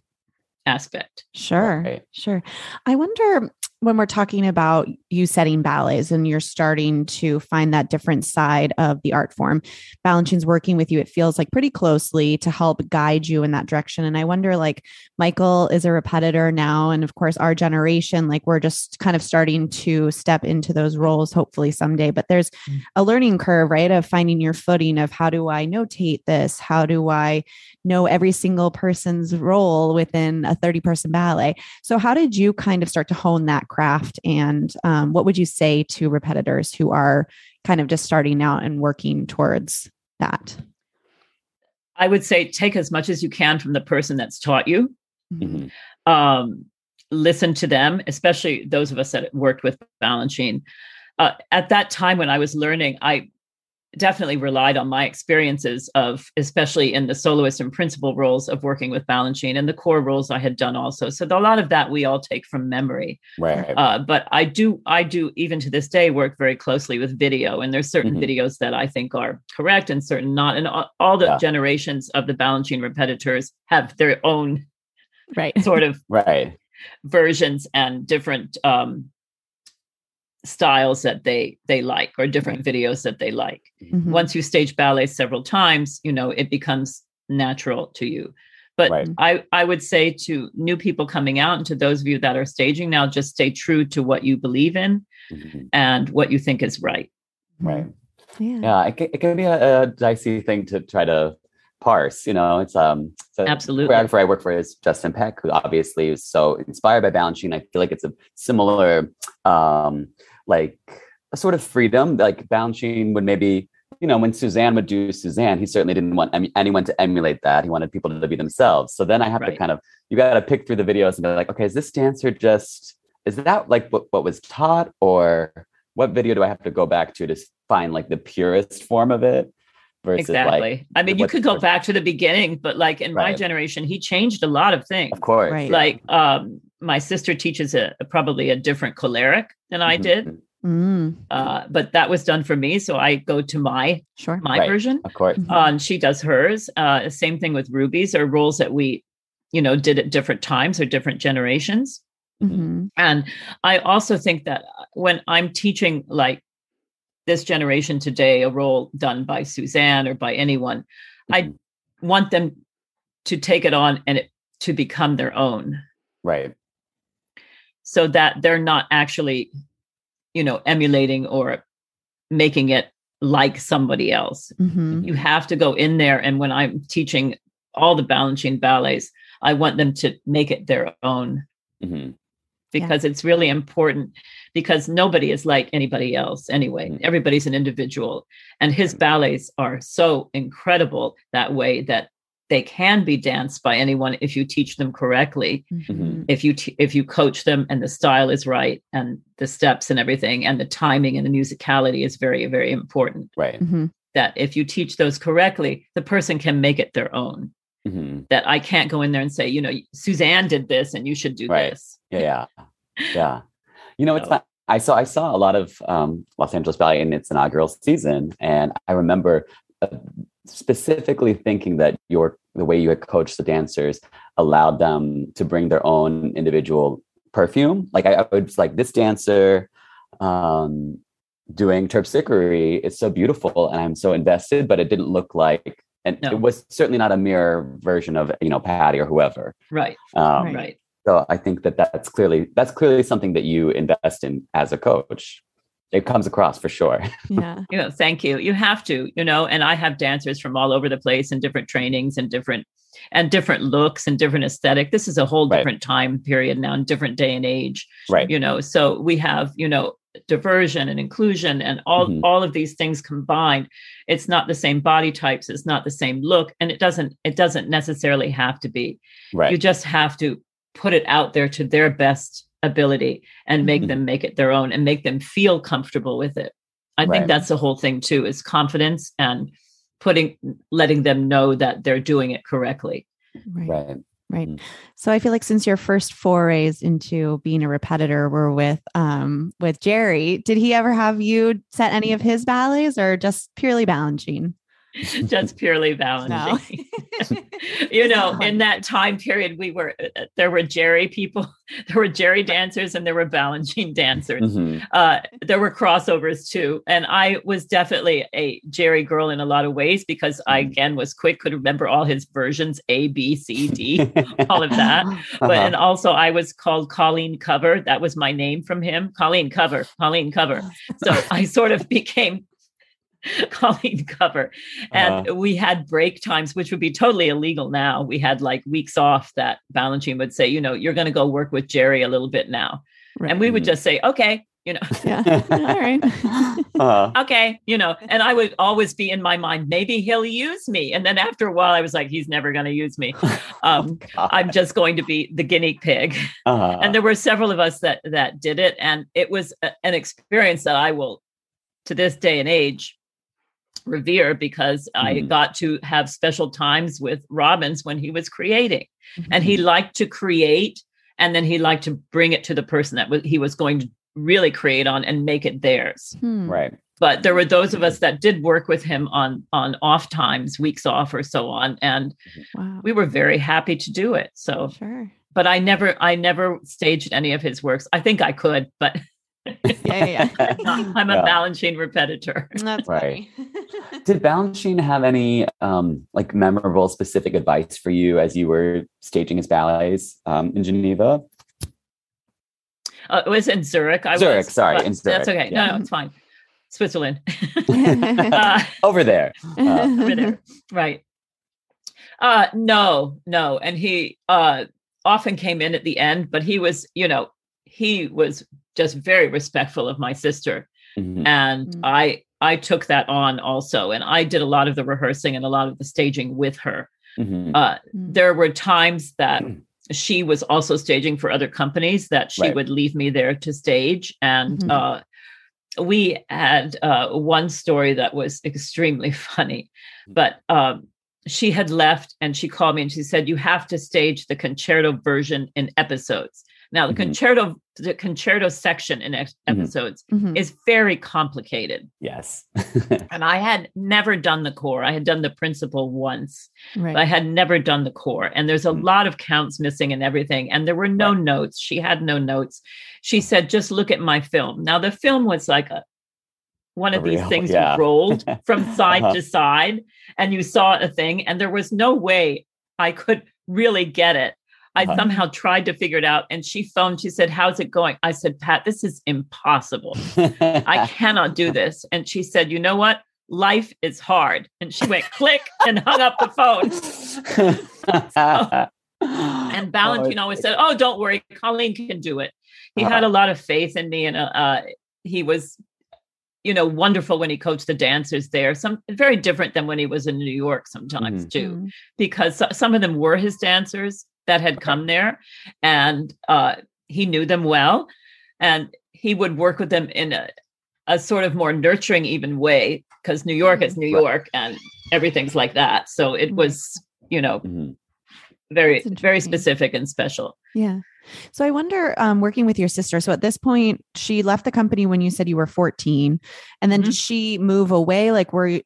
aspect. Sure. Right. Sure. I wonder when we're talking about you setting ballets and you're starting to find that different side of the art form, Balanchine's working with you, it feels like pretty closely to help guide you in that direction. And I wonder, like, Michael is a repetitor now. And of course, our generation, like, we're just kind of starting to step into those roles, hopefully someday. But there's Mm. a learning curve, right? Of finding your footing of how do I notate this? How do I know every single person's role within a 30 person ballet? So, how did you kind of start to hone that craft? And um, what would you say to repetitors who are kind of just starting out and working towards that? I would say take as much as you can from the person that's taught you. Mhm. um, listen to them, especially those of us that worked with Balanchine. Uh, at that time when I was learning, I definitely relied on my experiences of, especially in the soloist and principal roles of working with Balanchine and the core roles I had done also. So a lot of that we all take from memory. Right. Uh, but I do, I do even to this day work very closely with video, and there's certain Mhm. videos that I think are correct and certain not. And all, all the Yeah. generations of the Balanchine repetitors have their own Right. sort of right. versions and different um, styles that they they like or different videos that they like. Mhm. Once you stage ballet several times, you know it becomes natural to you. But Right. I I would say to new people coming out and to those of you that are staging now, just stay true to what you believe in Mhm. and what you think is right. Right. Yeah. Yeah, it can, it can be a, a dicey thing to try to parse. You know, it's um so Absolutely. The choreographer I work for is Justin Peck, who obviously is so inspired by Balanchine. I feel like it's a similar, um, like a sort of freedom. Like Balanchine would maybe, you know, when Suzanne would do Suzanne, he certainly didn't want em- anyone to emulate that. He wanted people to be themselves. So then I have to kind of you got to pick through the videos and be like, okay, is this dancer just is that like what what was taught or what video do I have to go back to to find like the purest form of it? Versus exactly. like I mean, you could go back to the beginning, but like in my generation, he changed a lot of things. Of course. Right. Like um, my sister teaches a probably a different choleric than I Mhm. did. Mm, uh, but that was done for me. So I go to my sure. my Right. version, Of course. Mhm. uh, and she does hers. Uh, same thing with rubies or roles that we, you know, did at different times or different generations. Mhm. And I also think that when I'm teaching like this generation today, a role done by Suzanne or by anyone, I Mhm. want them to take it on and it, to become their own, Right. So that they're not actually, you know, emulating or making it like somebody else. Mhm. you have to go in there and when i'm teaching all the Balanchine ballets i want them to make it their own Mhm. because it's really important because nobody is like anybody else anyway Mhm. everybody's an individual and his ballets are so incredible that way that they can be danced by anyone if you teach them correctly Mhm. if you t- if you coach them and the style is right and the steps and everything and the timing and the musicality is very very important Right. Mhm. that if you teach those correctly, the person can make it their own. Mhm. That I can't go in there and say, you know, Suzanne did this and you should do Right. this. Yeah. Yeah. Yeah. You know, it's So- fun. I saw I saw a lot of um, Los Angeles Ballet in its inaugural season, and I remember uh, specifically thinking that your the way you had coached the dancers allowed them to bring their own individual perfume. Like I, I was like this dancer um, doing terpsichore is so beautiful, and I'm so invested, but it didn't look like. And No. it was certainly not a mirror version of you know Patty or whoever. Right. Um, Right. Right. so I think that that's clearly that's clearly something that you invest in as a coach. It comes across for sure. Yeah. you know thank you you have to you know and i have dancers from all over the place and different trainings and different and different looks and different aesthetic this is a whole Right. different time period now and different day and age right. you know so we have you know diversion and inclusion and all Mhm. all of these things combined it's not the same body types it's not the same look and it doesn't it doesn't necessarily have to be Right. you just have to put it out there to their best ability and make Mhm. them make it their own and make them feel comfortable with it i Right. think that's the whole thing too is confidence and putting letting them know that they're doing it correctly Right. right. Right. Mm. So I feel like since your first forays into being a repetitor were with um with Jerry, did he ever have you set any of his ballets or just purely Balanchine? just purely Balanchine you know in that time period we were uh, there were jerry people there were jerry dancers and there were Balanchine dancers Mhm. uh, there were crossovers too. And I was definitely a Jerry girl in a lot of ways because I, Mhm. again, was quick, could remember all his versions A, B, C, D, all of that. But, Uh-huh. and also, I was called Colleen Cover. That was my name from him Colleen Cover, Colleen Cover. So I sort of became. Colleen Cover. And Uh-huh. we had break times, which would be totally illegal now. We had like weeks off that Balanchine would say, you know, you're going to go work with Jerry a little bit now. And we would just say, okay, you know, yeah. All right. Uh, okay, you know, and I would always be in my mind, maybe he'll use me. And then after a while, I was like, he's never going to use me. Um, I'm just going to be the guinea pig. uh-huh. And there were several of us that that did it, and it was a- an experience that I will, to this day and age, revere because I Mhm. got to have special times with Robbins when he was creating, and Mm-hmm. he liked to create, and then he liked to bring it to the person that was, he was going to really create on and make it theirs Hmm. right. but there were those of us that did work with him on on off times weeks off or so on and Wow. we were very happy to do it so Sure. but i never i never staged any of his works i think i could but Yeah, yeah, yeah. i'm a Yeah. Balanchine repetitor That's Right. Did Balanchine have any um, like memorable specific advice for you as you were staging his ballets um, in Geneva? uh, it was in zurich i Zurich, was sorry, but in that's okay yeah. no no it's fine switzerland uh, Over there. Uh, over there. Right. Uh no, no. And he uh often came in at the end, but he was, you know, he was just very respectful of my sister. mhm. And Mm. I I took that on also. And I did a lot of the rehearsing and a lot of the staging with her. Mhm. Uh Mm. there were times that she was also staging for other companies that she Right. would leave me there to stage and Mhm. uh we had uh one story that was extremely funny but um she had left and she called me and she said you have to stage the concerto version in episodes now the Mhm. concerto the concerto section in ex- Mhm. episodes Mhm. is very complicated yes. and i had never done the core i had done the principal once Right. but I had never done the core. And there's a Mm. lot of counts missing and everything. And there were no Right. notes. She had no notes. She said, just look at my film. Now, the film was like a one A of these real- things yeah. rolled from side Uh-huh. to side and you saw a thing, and there was no way I could really get it. I Uh-huh. somehow tried to figure it out. And she phoned, she said, How's it going? I said, Pat, this is impossible. I cannot do this. And she said, You know what? Life is hard. And she went click and hung up the phone. And Balanchine always said, "Oh, don't worry, Colleen can do it." He had a lot of faith in me, and uh, uh, he was, you know, wonderful when he coached the dancers there. Some very different than when he was in New York sometimes Mhm. too, Mm. because some of them were his dancers that had come there, and uh, he knew them well, and he would work with them in a, a sort of more nurturing, even way, because New York is New Right. York, and everything's like that. So it Mhm. was, you know, Mhm. very very specific and special. Yeah. So I wonder, um, working with your sister. So at this point, she left the company when you said you were 14. And then Mhm. did she move away? Like where you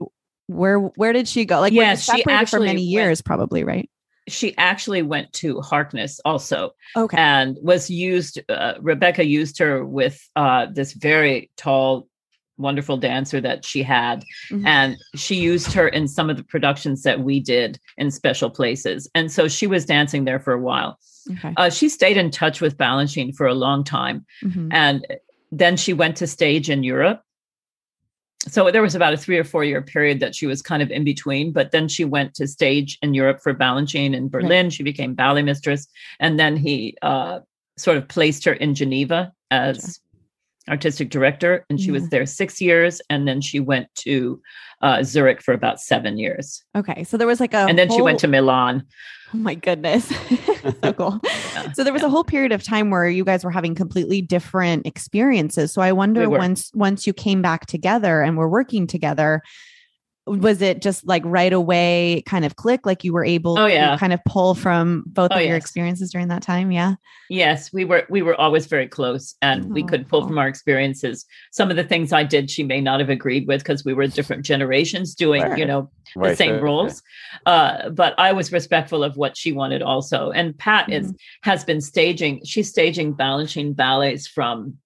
where where did she go? Like were you Yes, she separated for actually many went- years, probably, right? She actually went to Harkness also Okay. and was used uh, Rebekah used her with uh, this very tall wonderful dancer that she had Mhm. and she used her in some of the productions that we did in special places and so she was dancing there for a while okay. uh, she stayed in touch with Balanchine for a long time Mhm. and then she went to stage in Europe. So there was about a three or four year period that she was kind of in between, but then she went to stage in Europe for Balanchine in Berlin. Right. She became ballet mistress, and then he uh, sort of placed her in Geneva as artistic director, and she yeah. was there six years, and then she went to uh, Zurich for about seven years. Okay, so there was like a, and then whole... she went to Milan. Oh my goodness, so cool. Yeah. So there was a whole period of time where you guys were having completely different experiences. So I wonder we once once you came back together and were working together, was it just like right away kind of click like you were able oh, yeah. to kind of pull from both oh, of yes. your experiences during that time yeah yes we were we were always very close and oh, we could pull from our experiences some of the things i did she may not have agreed with because we were different generations doing right. you know right. the same right. roles uh, but i was respectful of what she wanted also and pat mm-hmm. is has been staging she's staging Balanchine ballets from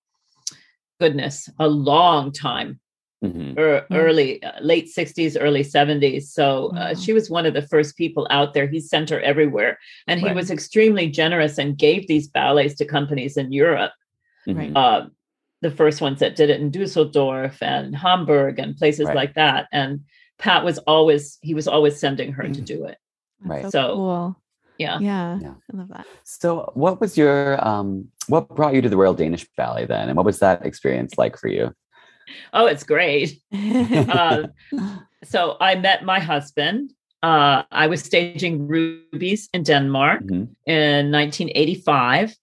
goodness a long time Mm-hmm. Er, early uh, late 60s early 70s so uh, she was one of the first people out there. He sent her everywhere. And right. he was extremely generous and gave these ballets to companies in europe. Mm-hmm. uh, the first ones that did it in dusseldorf and hamburg and places right. like that. And pat was always he was always sending her mm-hmm. to do it. Right. so, so cool. yeah. yeah. Yeah. I love that. So what was your um what brought you to the royal danish ballet then? And what was that experience like for you oh, it's great. uh, so I met my husband. Uh, I was staging Rubies in Denmark mm-hmm. in 1985.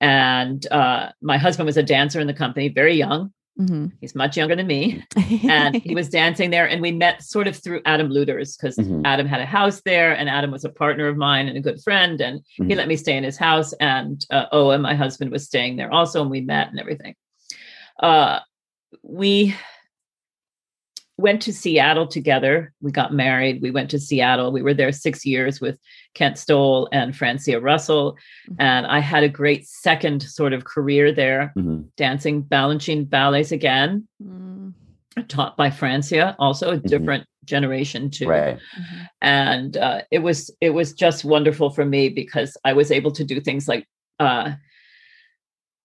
And uh, my husband was a dancer in the company, very young. Mm-hmm. He's much younger than me. and he was dancing there. And we met sort of through Adam Luders because mm-hmm. Adam had a house there and Adam was a partner of mine and a good friend. And mm-hmm. he let me stay in his house. And uh, oh, and my husband was staying there also. And we met and everything. Uh, we went to Seattle together. We got married. We went to Seattle. We were there six years with Kent Stowell and Francia Russell. Mm-hmm. And I had a great second sort of career there, mm-hmm. dancing Balanchine ballets again, mm-hmm. taught by Francia, also a mm-hmm. different generation too. Right. Mm-hmm. And uh, it was it was just wonderful for me because I was able to do things like uh,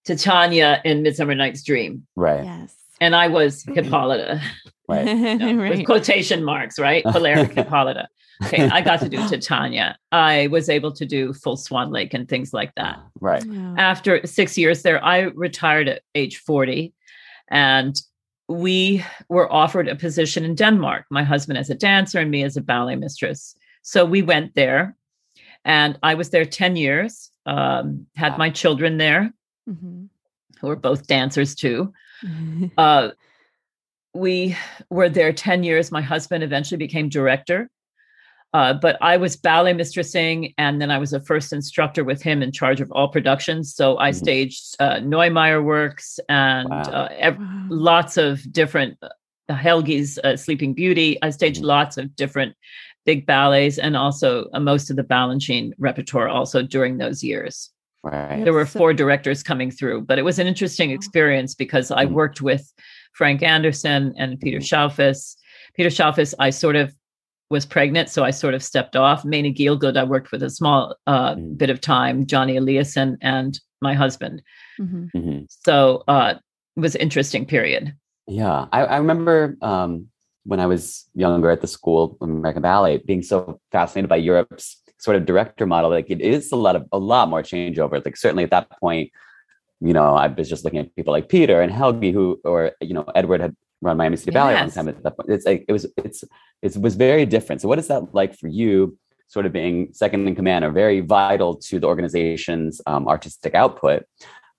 Titania in Midsummer Night's Dream. Right. Yes and I was Hippolyta. Right. right. With quotation marks, right? Polaric Hippolyta. Okay, I got to do Titania. I was able to do Full Swan Lake and things like that. Right. After six years there, I retired at age 40 and we were offered a position in Denmark, my husband as a dancer and me as a ballet mistress. So we went there and I was there 10 years, um, had my children there, mm-hmm. who were both dancers too. uh, we were there 10 years. My husband eventually became director. Uh, but I was ballet mistressing, and then I was a first instructor with him in charge of all productions. So I mm-hmm. staged uh, Neumeier works and wow. uh, ev- wow. lots of different uh, Helgi's uh, Sleeping Beauty. I staged mm-hmm. lots of different big ballets and also uh, most of the Balanchine repertoire also during those years. Right. There were four directors coming through, but it was an interesting experience because I mm-hmm. worked with Frank Andersen and Peter Schaufuss. Peter Schaufuss, I sort of was pregnant, so I sort of stepped off. Maina Gielgud, I worked with a small uh, mm-hmm. bit of time, Johnny Eliasen and my husband. Mm-hmm. Mm-hmm. So uh, it was an interesting period. Yeah, I, I remember um, when I was younger at the school, American Ballet, being so fascinated by Europe's sort of director model, like it is a lot of a lot more changeover. Like certainly at that point, you know, I was just looking at people like Peter and Helgi, who or you know, Edward had run Miami City Ballet yes. one time at that point. It's like it was it's it was very different. So what is that like for you? Sort of being second in command or very vital to the organization's um, artistic output.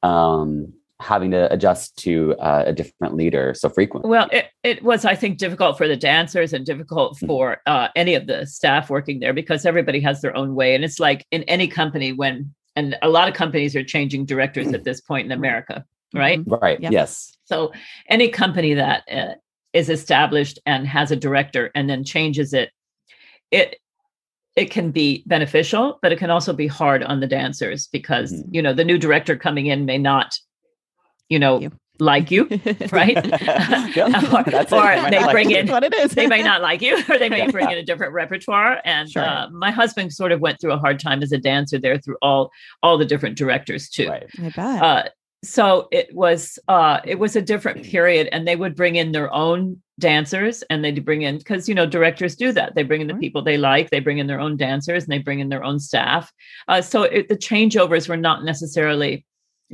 Um, having to adjust to uh, a different leader so frequently? Well, it, it was, I think, difficult for the dancers and difficult hmm. for uh, any of the staff working there because everybody has their own way. And it's like in any company when, and a lot of companies are changing directors at this point in America, right? Mm-hmm. Right. Yep. Yes. So any company that uh, is established and has a director and then changes it, it it can be beneficial, but it can also be hard on the dancers because mm-hmm. you know the new director coming in may not you know, you. like you, right? or, or they bring like in what it is. they may not like you, or they may bring in a different repertoire. And sure. uh, my husband sort of went through a hard time as a dancer there through all all the different directors too. Right. I bet. Uh, so it was uh it was a different period and they would bring in their own dancers and they'd bring in because you know directors do that they bring in the people they like they bring in their own dancers and they bring in their own staff uh, so it, the changeovers were not necessarily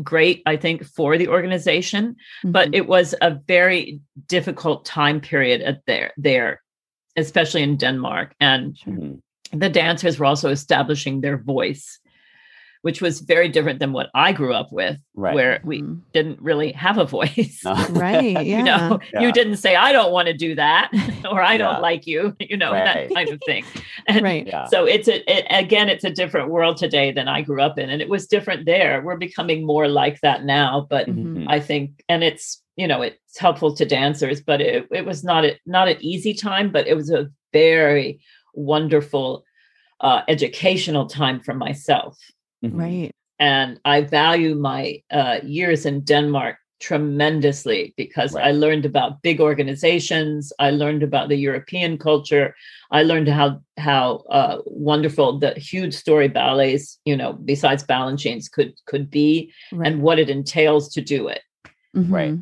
great i think for the organization mm-hmm. but it was a very difficult time period at there there especially in denmark and mm-hmm. the dancers were also establishing their voice which was very different than what I grew up with, right. where we mm-hmm. didn't really have a voice. No. right. Yeah. you know, yeah. you didn't say, I don't want to do that, or I don't like you, you know, right. that kind of thing. And right. Yeah. So it's a, it, again, it's a different world today than I grew up in. And it was different there. We're becoming more like that now. But mm-hmm. I think, and it's, you know, it's helpful to dancers, but it, it was not a, not an easy time, but it was a very wonderful uh, educational time for myself. Mm-hmm. Right. And I value my uh, years in Denmark tremendously because right. I learned about big organizations. I learned about the European culture. I learned how how uh, wonderful the huge story ballets, you know, besides Balanchines could could be, right. and what it entails to do it. Mm-hmm. Right.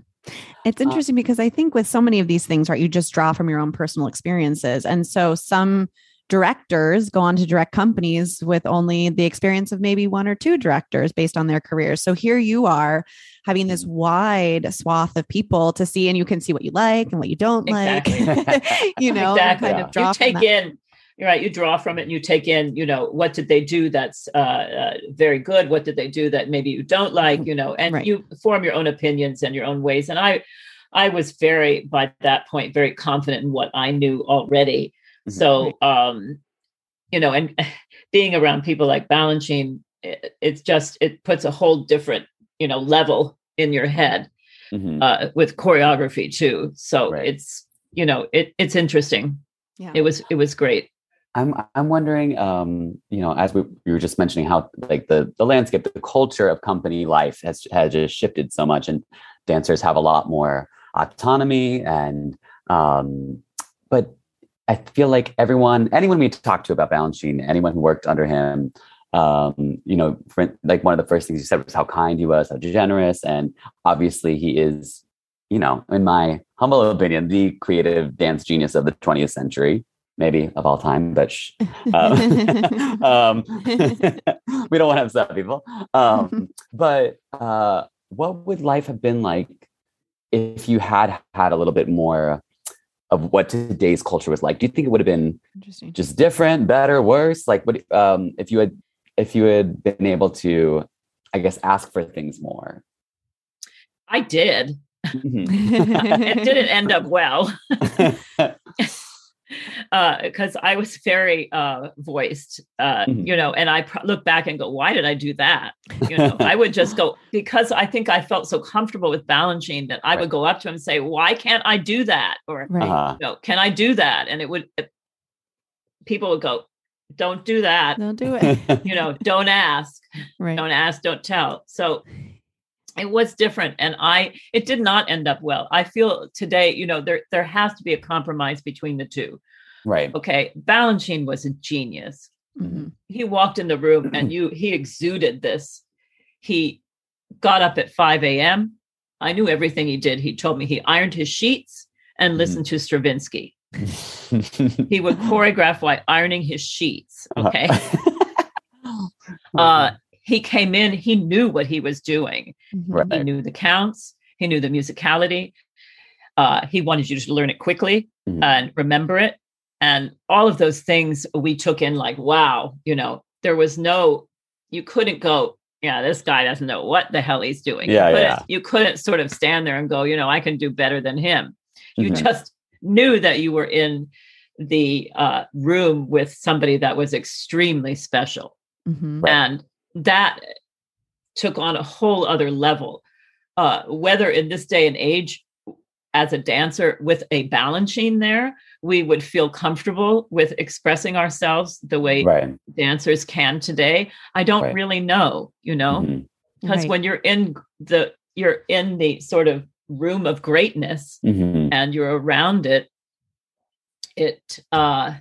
It's uh interesting uh, because I think with so many of these things, right, you just draw from your own personal experiences, and so some directors go on to direct companies with only the experience of maybe one or two directors based on their careers. So here you are having this wide swath of people to see, and you can see what you like and what you don't exactly. like. you know, exactly. kind of draw you take in. You're right. You draw from it, and you take in. You know, what did they do that's uh, uh, very good? What did they do that maybe you don't like? You know, and right. you form your own opinions and your own ways. And I, I was very by that point very confident in what I knew already. So, um, you know, and being around people like Balanchine, it, it's just it puts a whole different you know level in your head mm-hmm. uh, with choreography too. So right. it's you know it it's interesting. Yeah. It was it was great. I'm I'm wondering, um, you know, as we, we were just mentioning how like the the landscape, the culture of company life has has just shifted so much, and dancers have a lot more autonomy and um, but I feel like everyone, anyone we talked to about Balanchine, anyone who worked under him, um, you know, for, like one of the first things he said was how kind he was, how generous, and obviously he is, you know, in my humble opinion, the creative dance genius of the 20th century, maybe of all time. But sh- um, um, we don't want to upset people. Um, but uh, what would life have been like if you had had a little bit more? Of what today's culture was like. Do you think it would have been just different better worse? Like what um if you had if you had been able to i guess ask for things more? I did. Mm-hmm. it didn't end up well because uh, I was very uh, voiced, uh, mm-hmm. you know, and I pr- look back and go, why did I do that? You know, I would just go because I think I felt so comfortable with Balanchine that I right. would go up to him and say, why can't I do that? Or, right. uh-huh. you know, can I do that? And it would, it, people would go, don't do that. Don't do it. you know, don't ask. Right. Don't ask, don't tell. So it was different and i it did not end up well. I feel today you know there there has to be a compromise between the two. Right. Okay balanchine was a genius. Mm-hmm. he walked in the room and you he exuded this. He got up at 5 a.m i knew everything he did. He told me he ironed his sheets and mm-hmm. listened to stravinsky. He would choreograph while ironing his sheets okay? Uh, he came in, he knew what he was doing. Mm-hmm. Right. He knew the counts, he knew the musicality. Uh, he wanted you to learn it quickly mm-hmm. and remember it. And all of those things we took in like, wow, you know, there was no, you couldn't go, yeah, this guy doesn't know what the hell he's doing. Yeah, you, couldn't, yeah. you couldn't sort of stand there and go, you know, I can do better than him. You mm-hmm. just knew that you were in the uh, room with somebody that was extremely special. Mm-hmm. And that took on a whole other level. Uh, whether in this day and age, as a dancer with a Balanchine there, we would feel comfortable with expressing ourselves the way right. dancers can today. I don't right. really know, you know, mm-hmm. because right. when you're in the you're in the sort of room of greatness mm-hmm. and you're around it, it uh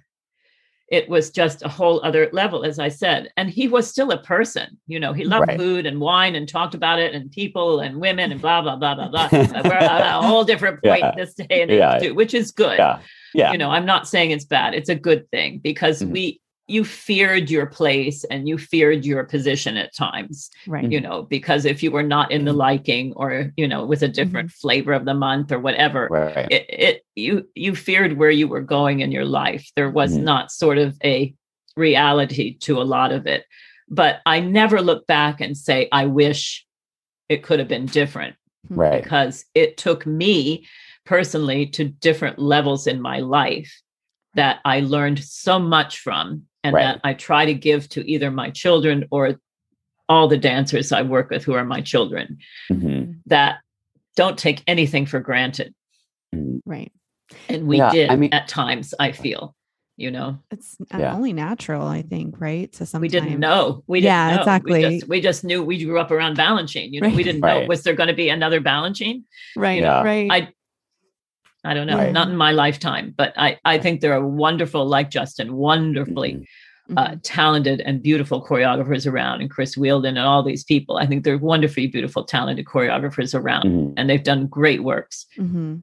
it was just a whole other level, as I said. And he was still a person. You know, he loved Right. food and wine and talked about it and people and women and blah blah blah blah blah. We're at a whole different point Yeah. this day and age Yeah. too, which is good. Yeah. Yeah. You know, I'm not saying it's bad. It's a good thing because Mhm. we you feared your place and you feared your position at times Right. you know because if you were not in the mm-hmm. liking or you know with a different mm-hmm. flavor of the month or whatever right. it, it you you feared where you were going in your life there was Mhm. not sort of a reality to a lot of it but i never look back and say i wish it could have been different hmm. right. because it took me personally to different levels in my life that I learned so much from and Right. that I try to give to either my children or all the dancers I work with who are my children Mhm. that don't take anything for granted. Mhm. Right. And we Yeah, did I mean- at times, I feel, you know, It's Yeah. only natural, I think, right? So sometimes we didn't know. We didn't Yeah, know. exactly. We just, we just knew we grew up around Balanchine. You know, Right. we didn't know Right. was there going to be another Balanchine? Right. Yeah. Right. I I don't know, Right. not in my lifetime, but I, I think there are wonderful, like Justin, wonderfully Mhm. uh, talented and beautiful choreographers around, and Chris Wheeldon and all these people. I think they're wonderfully beautiful, talented choreographers around, Mhm. and they've done great works. Mhm.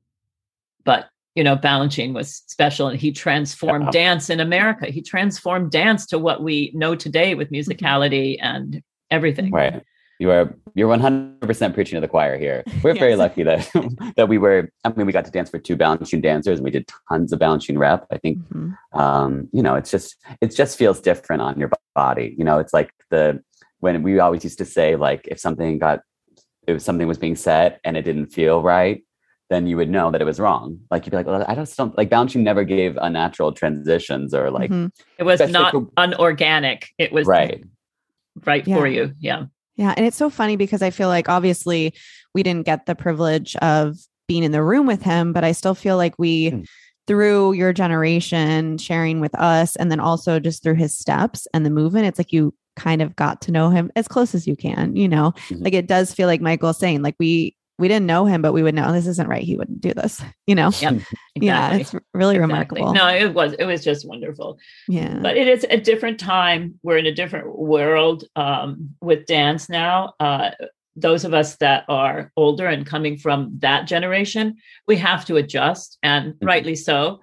But you know, Balanchine was special, and he transformed Yeah. dance in America. He transformed dance to what we know today with musicality and everything. Right. You are you're 100% preaching to the choir here. We're very lucky that that we were. I mean, we got to dance for two Balanchine dancers, and we did tons of Balanchine rep. I think Mhm. um, you know, it's just it just feels different on your body. You know, it's like the when we always used to say like if something got if something was being said and it didn't feel right, then you would know that it was wrong. Like you'd be like, well, I just don't like Balanchine never gave unnatural transitions or like Mhm. It was not for- unorganic. It was right. right for you. Yeah. Yeah. And it's so funny because I feel like obviously we didn't get the privilege of being in the room with him, but I still feel like we, Mm. through your generation sharing with us, and then also just through his steps and the movement, it's like you kind of got to know him as close as you can, you know? Mhm. Like it does feel like Michael's saying, like we, we didn't know him, but we would know this isn't right. He wouldn't do this, you know? Yep. Yeah. It's really Exactly. remarkable. No, it was it was just wonderful. Yeah. But it is a different time. We're in a different world um, with dance now. Uh, those of us that are older and coming from that generation, we have to adjust, and Mhm. rightly so.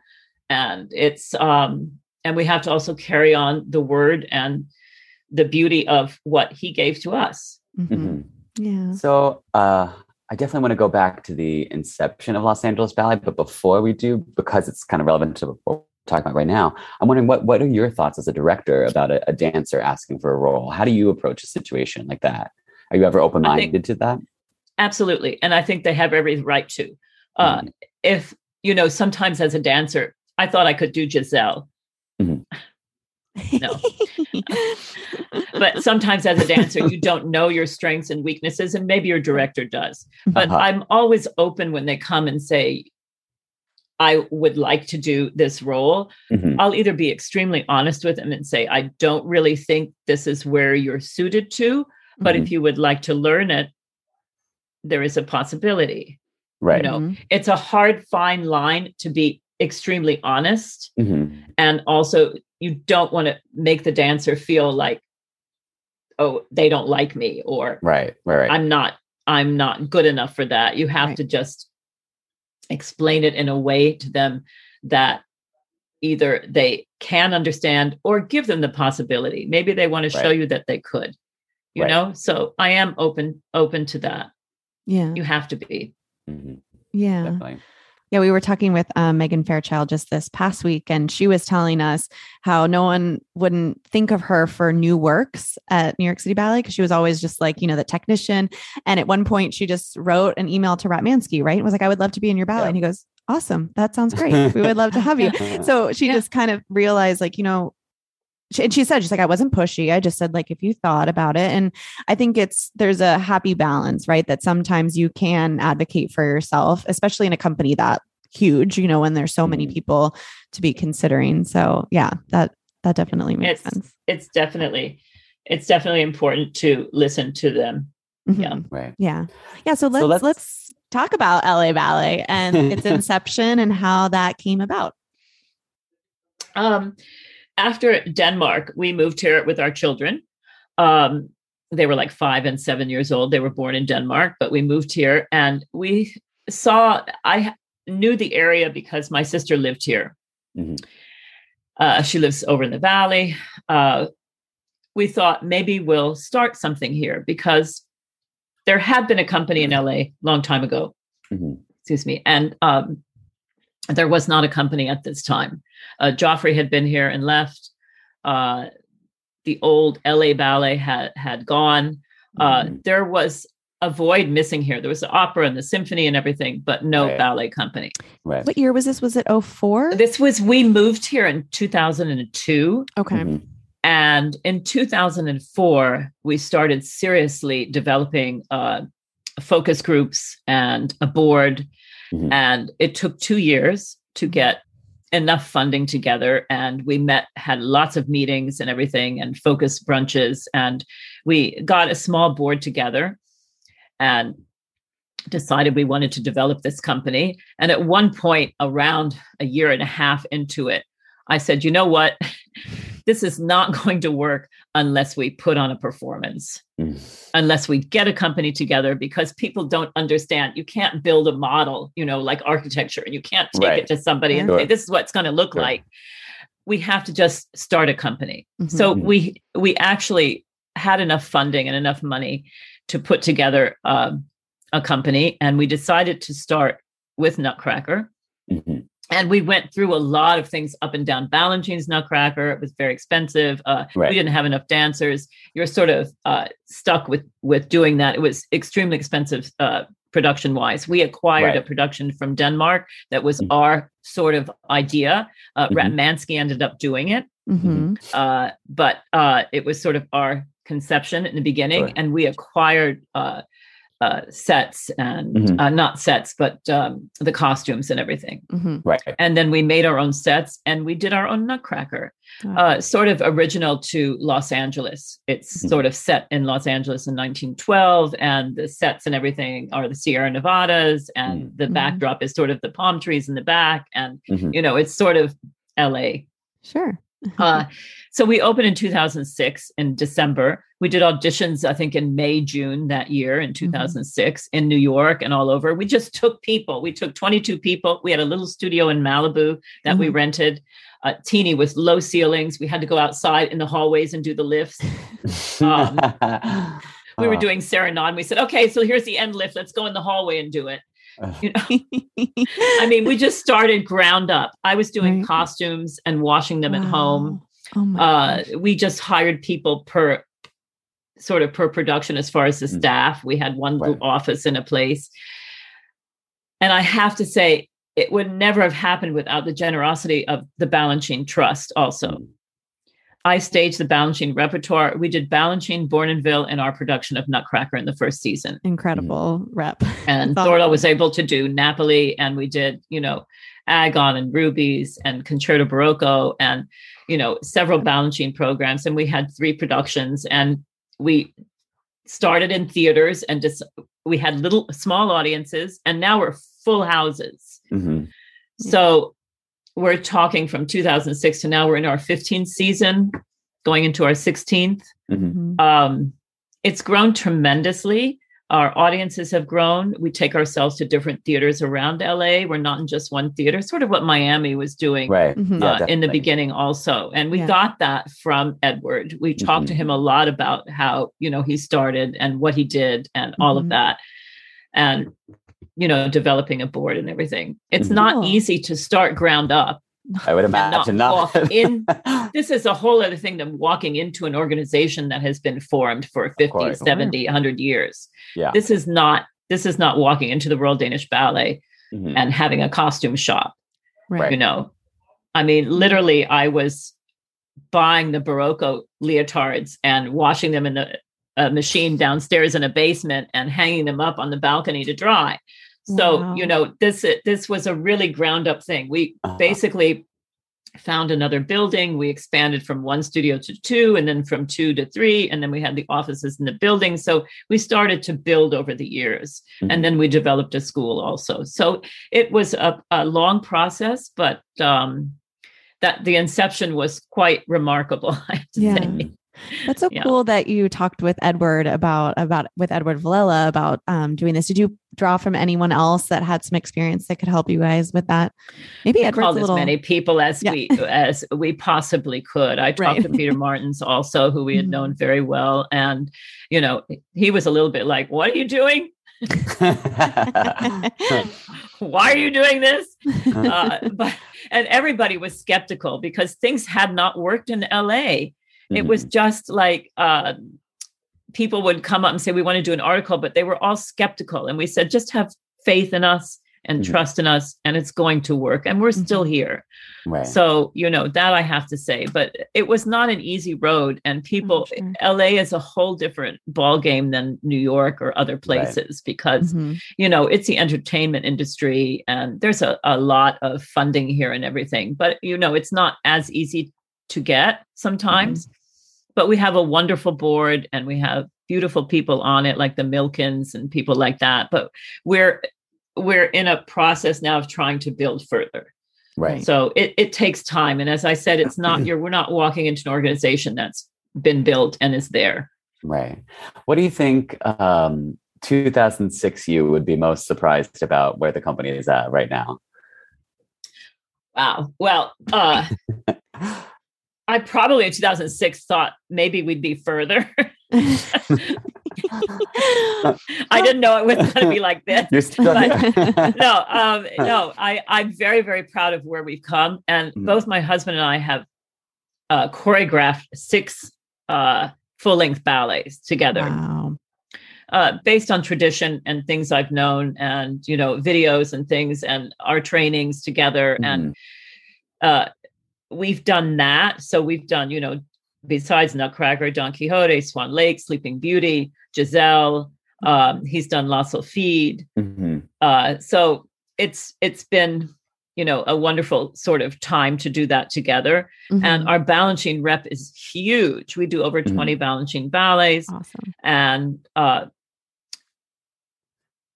And it's um, and we have to also carry on the word and the beauty of what he gave to us. Mhm. Mhm. Yeah. So uh, I definitely want to go back to the inception of Los Angeles Ballet, but before we do, because it's kind of relevant to what we're talking about right now, I'm wondering what what are your thoughts as a director about a, a dancer asking for a role? How do you approach a situation like that? Are you ever open minded to that? Absolutely. And I think they have every right to. Uh, Mhm. If, you know, sometimes as a dancer, I thought I could do Giselle, No. but sometimes as a dancer, you don't know your strengths and weaknesses, and maybe your director does. But Uh-huh. I'm always open when they come and say, I would like to do this role. Mhm. I'll either be extremely honest with them and say, I don't really think this is where you're suited to, but Mhm. if you would like to learn it, there is a possibility. right. You know, It's a hard, fine line to be extremely honest. Mhm. And also, you don't want to make the dancer feel like, oh, they don't like me or Right. Right. Right. I'm not I'm not good enough for that. You have Right. to just explain it in a way to them that either they can understand or give them the possibility. Maybe they want to show you that they could. You Right. know? So I am open open to that. yeah. You have to be. Mhm. Yeah. Definitely. Yeah, we were talking with um, Megan Fairchild just this past week, and she was telling us how no one wouldn't think of her for new works at New York City Ballet because she was always just like, you know, the technician. And at one point, she just wrote an email to Ratmansky, right? And was like, I would love to be in your ballet. Yeah. And he goes, Awesome. That sounds great. We would love to have you. So she Yeah. just kind of realized, like, you know, she, and she said, she's like, I wasn't pushy. I just said, like, if you thought about it. And I think it's, there's a happy balance, right? That sometimes you can advocate for yourself, especially in a company that huge, you know, when there's so many Mhm. people to be considering. So yeah, that, that definitely makes It's- sense. It's definitely it's definitely important to listen to them. Yeah. Mhm. Right. Yeah. Yeah. So let's, let's- let's talk about LA Ballet and its inception and how that came about. Um, after Denmark, we moved here with our children. Um, they were like five and seven years old. They were born in Denmark, but we moved here and we saw, I knew the area because my sister lived here. Mm-hmm. Uh, she lives over in the valley. Uh, we thought maybe we'll start something here because there had been a company in LA a long time ago. Mm-hmm. Excuse me. And um, there was not a company at this time. Uh, Joffrey had been here and left. Uh, the old LA Ballet had had gone. Uh, mm-hmm. There was a void missing here. There was the opera and the symphony and everything, but no right. ballet company. Right. What year was this? Was it 04? This was, we moved here in 2002. Okay. Mm-hmm. And in 2004, we started seriously developing uh, focus groups and a board. Mm-hmm. And it took two years to get enough funding together and we met had lots of meetings and everything and focus brunches and we got a small board together and decided we wanted to develop this company and at one point around a year and a half into it i said you know what this is not going to work unless we put on a performance, mm. unless we get a company together, because people don't understand. You can't build a model, you know, like architecture, and you can't take right. it to somebody and sure. say, this is what it's going to look sure. like. We have to just start a company. Mm-hmm. So mm-hmm. we we actually had enough funding and enough money to put together um, a company, and we decided to start with Nutcracker. Mm-hmm and we went through a lot of things up and down Balanchine's Nutcracker. It was very expensive. Uh, right. We didn't have enough dancers. You're sort of uh, stuck with with doing that. It was extremely expensive uh, production wise. We acquired right. a production from Denmark that was mm-hmm. our sort of idea. Uh, mm-hmm. Ratmansky ended up doing it, mm-hmm. Uh, but uh, it was sort of our conception in the beginning, right. and we acquired uh, sets and mm-hmm. uh, not sets, but um, the costumes and everything. Mm-hmm. Right. And then we made our own sets and we did our own Nutcracker, oh. uh, sort of original to Los Angeles. It's mm-hmm. sort of set in Los Angeles in 1912, and the sets and everything are the Sierra Nevadas, and mm. the mm-hmm. backdrop is sort of the palm trees in the back, and mm-hmm. you know it's sort of L.A. Sure. uh, so we opened in 2006 in December. We did auditions, I think, in May, June that year in 2006 mm-hmm. in New York and all over. We just took people. We took 22 people. We had a little studio in Malibu that mm-hmm. we rented. Uh, teeny with low ceilings. We had to go outside in the hallways and do the lifts. Um, we were doing serenade. We said, okay, so here's the end lift. Let's go in the hallway and do it. You know? I mean, we just started ground up. I was doing right. costumes and washing them wow. at home. Oh uh, we just hired people per sort of per production as far as the mm. staff. We had one right. office in a place. And I have to say, it would never have happened without the generosity of the Balanchine Trust also. Mm. I staged the Balanchine repertoire. We did Balanchine, Bournonville, in our production of Nutcracker in the first season. Incredible mm-hmm. rep. And Thordal was able to do Napoli, and we did, you know, Agon and Rubies and Concerto Barocco and, you know, several Balanchine programs. And we had three productions, and we started in theaters and just we had little small audiences, and now we're full houses. Mm-hmm. So we're talking from 2006 to now we're in our 15th season going into our 16th mm-hmm. mm-hmm. um, it's grown tremendously our audiences have grown we take ourselves to different theaters around la we're not in just one theater sort of what miami was doing right. mm-hmm. uh, yeah, in the beginning also and we yeah. got that from edward we talked mm-hmm. to him a lot about how you know he started and what he did and all of mm-hmm. that and you know, developing a board and everything. It's mm-hmm. not easy to start ground up. I would imagine not. not. in this is a whole other thing than walking into an organization that has been formed for 50, 70, 100 years. Yeah. This is not this is not walking into the Royal Danish Ballet mm-hmm. and having a costume shop. Right. You know. I mean, literally I was buying the Barocco leotards and washing them in the a machine downstairs in a basement and hanging them up on the balcony to dry. So, wow. you know, this this was a really ground up thing. We uh-huh. basically found another building. We expanded from one studio to two, and then from two to three, and then we had the offices in the building. So we started to build over the years, mm-hmm. and then we developed a school also. So it was a, a long process, but um, that the inception was quite remarkable. I have to Yeah. say. That's so Yeah. cool that you talked with Edward about about with Edward Villela about um, doing this. Did you draw from anyone else that had some experience that could help you guys with that? Maybe We called little. as many people as Yeah. we as we possibly could. I talked Right. to Peter Martins also, who we had known very well, and you know he was a little bit like, "What are you doing? Why are you doing this?" uh, but and everybody was skeptical because things had not worked in LA. It was Mm-hmm. just like uh, people would come up and say, "We want to do an article," but they were all skeptical, and we said, "Just have faith in us and Mhm. trust in us, and it's going to work." And we're still here. right. So you know that I have to say, but it was not an easy road, and people. sure. LA is a whole different ball game than New York or other places because Mhm. you know it's the entertainment industry and there's a, a lot of funding here and everything but you know it's not as easy to get sometimes but we have a wonderful board and we have beautiful people on it like the Milkens and people like that but we're we're in a process now of trying to build further right. so it, it takes time and as i said it's not you're we're not walking into an organization that's been built and is there Right. What do you think um, 2006 you would be most surprised about where the company is at right now? wow well uh I probably in 2006 thought maybe we'd be further. I didn't know it was going to be like this. You're still But- No, um, no, I, I'm very, very proud of where we've come. And Mhm. both my husband and I have uh, choreographed six uh, full length ballets together Wow. uh, based on tradition and things I've known and, you know, videos and things and our trainings together. And uh, we've done that. So we've done, you know, besides Nutcracker, Don Quixote, Swan Lake, Sleeping Beauty, Giselle. Um, he's done La Sylphide. Mhm. Uh, so it's it's been, you know, a wonderful sort of time to do that together. Mhm. And our Balanchine rep is huge. We do over Mhm. 20 Balanchine ballets. awesome. And uh,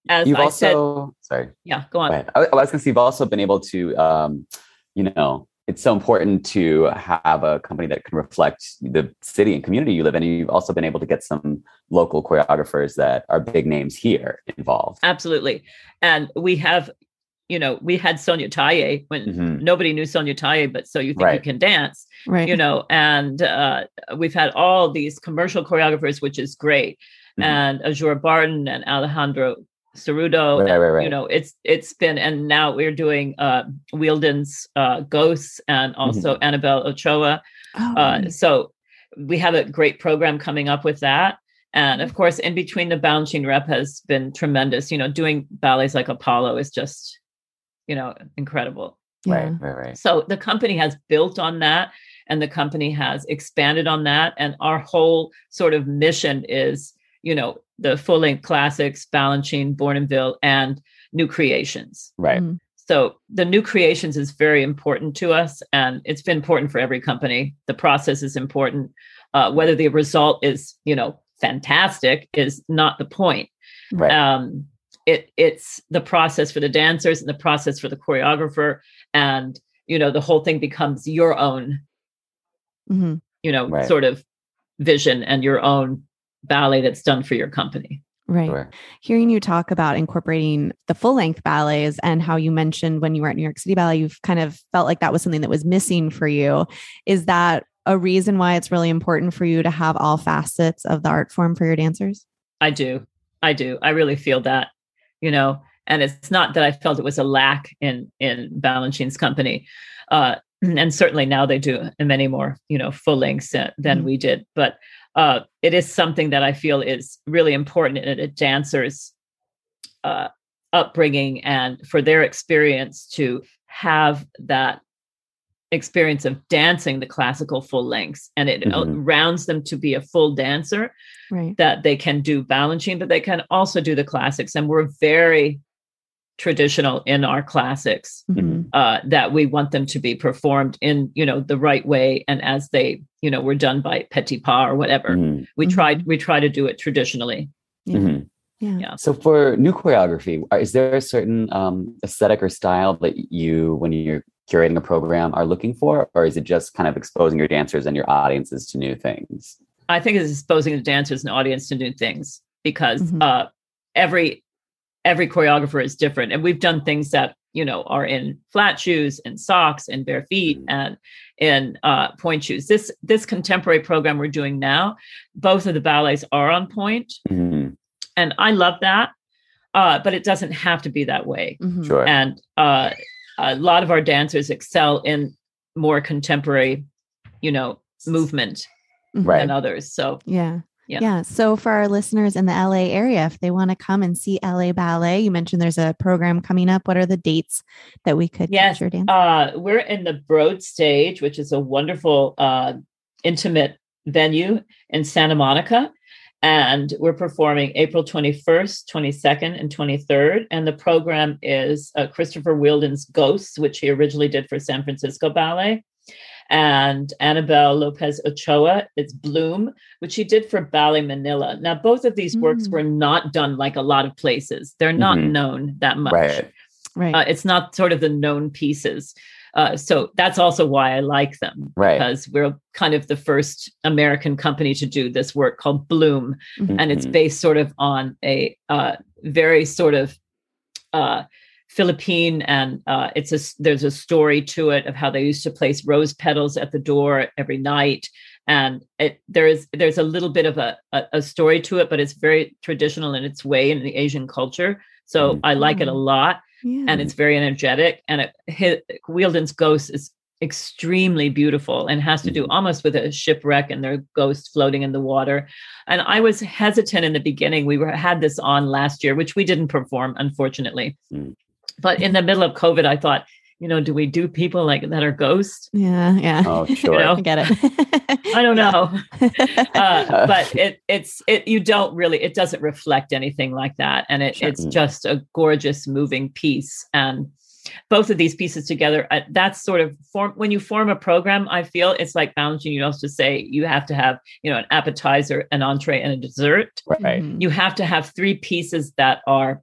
as You've I also, said, sorry. yeah, go on. Go. I, I was going to say you've also been able to, um, you know, it's so important to have a company that can reflect the city and community you live in. And you've also been able to get some local choreographers that are big names here involved. Absolutely. And we have, you know, we had Sonya Tayeh when Mhm. nobody knew Sonya Tayeh, but so you think you can dance, Right. you know, and uh, we've had all these commercial choreographers, which is great. Mhm. And Aszure Barton and Alejandro Cerrudo. Right, right, right. You know, it's it's been and now we're doing uh Wheeldon's uh Ghosts and also Annabelle Ochoa. Oh, Uh, nice. so we have a great program coming up with that. And of course, in between the Balanchine rep has been tremendous. You know, doing ballets like Apollo is just, you know, incredible. yeah. Right, right, right. So the company has built on that and the company has expanded on that. And our whole sort of mission is, you know, the full length classics, Balanchine, Bournonville, and new creations. Right. Mhm. So the new creations is very important to us, and it's been important for every company. The process is important. Uh, whether the result is, you know, fantastic is not the point. Right. Um, it it's the process for the dancers and the process for the choreographer, and you know, the whole thing becomes your own, Mhm. you know, Right. sort of vision and your own ballet that's done for your company. Right. Sure. Hearing you talk about incorporating the full length ballets and how you mentioned when you were at New York City Ballet, you've kind of felt like that was something that was missing for you. Is that a reason why it's really important for you to have all facets of the art form for your dancers? I do. I do. I really feel that, you know, and it's not that I felt it was a lack in in Balanchine's company. Uh, and certainly now they do many more, you know, full lengths than Mhm. we did. But uh, it is something that I feel is really important in a dancer's uh, upbringing and for their experience to have that experience of dancing the classical full lengths and it uh, Mhm. rounds them to be a full dancer Right. that they can do Balanchine, but they can also do the classics. And we're very traditional in our classics Mhm. uh, that we want them to be performed in, you know, the right way and as they, you know, were done by Petipa or whatever. Mhm. We Mhm. tried we try to do it traditionally. Yeah. Mhm. Yeah. Yeah. So for new choreography, is there a certain um, aesthetic or style that you, when you're curating a program, are looking for, or is it just kind of exposing your dancers and your audiences to new things? I think it's exposing the dancers and audience to new things because Mhm. uh, every every choreographer is different, and we've done things that you know are in flat shoes and socks and bare feet and in uh, pointe shoes. This this contemporary program we're doing now, both of the ballets are on pointe, Mhm, and I love that. Uh, but it doesn't have to be that way. Mhm. Sure. And uh, a lot of our dancers excel in more contemporary, you know, movement Mhm. Right. than others. So Yeah. Yeah. Yeah. So for our listeners in the LA area, if they want to come and see LA Ballet, you mentioned there's a program coming up. What are the dates that we could Yes, catch your dance? Uh, we're in the Broad Stage, which is a wonderful, uh, intimate venue in Santa Monica. And we're performing April 21st, 22nd, and 23rd. And the program is uh, Christopher Wheeldon's Ghosts, which he originally did for San Francisco Ballet. And Annabelle Lopez Ochoa, it's Bloom, which he did for Ballet Manila. Now, both of these works Mm. were not done like a lot of places. They're not Mhm. known that much Right. right. uh, it's not sort of the known pieces. Uh, so that's also why I like them Right. because we're kind of the first American company to do this work called Bloom, and it's Mhm. based sort of on a uh, very sort of uh, Philippine, and uh, it's a s- there's a story to it of how they used to place rose petals at the door every night, and it there is there's a little bit of a, a a story to it, but it's very traditional in its way in the Asian culture. So Mhm. I like it a lot yeah. and it's very energetic. And it, his, Wheeldon's ghost is extremely beautiful and has to do Mhm. almost with a shipwreck and their ghost floating in the water. And I was hesitant in the beginning. We were had this on last year, which we didn't perform, unfortunately. Mm. But in the middle of COVID, I thought, you know, do we do people like that are ghosts? yeah. Yeah. Oh, sure. know, I get it. I don't know. uh, but it it's it you don't really it doesn't reflect anything like that and it, Sure. it's just a gorgeous moving piece and both of these pieces together uh, that's sort of form when you form a program i feel it's like Balanchine you also say you have to have you know an appetizer an entree and a dessert Right. Mhm. you have to have three pieces that are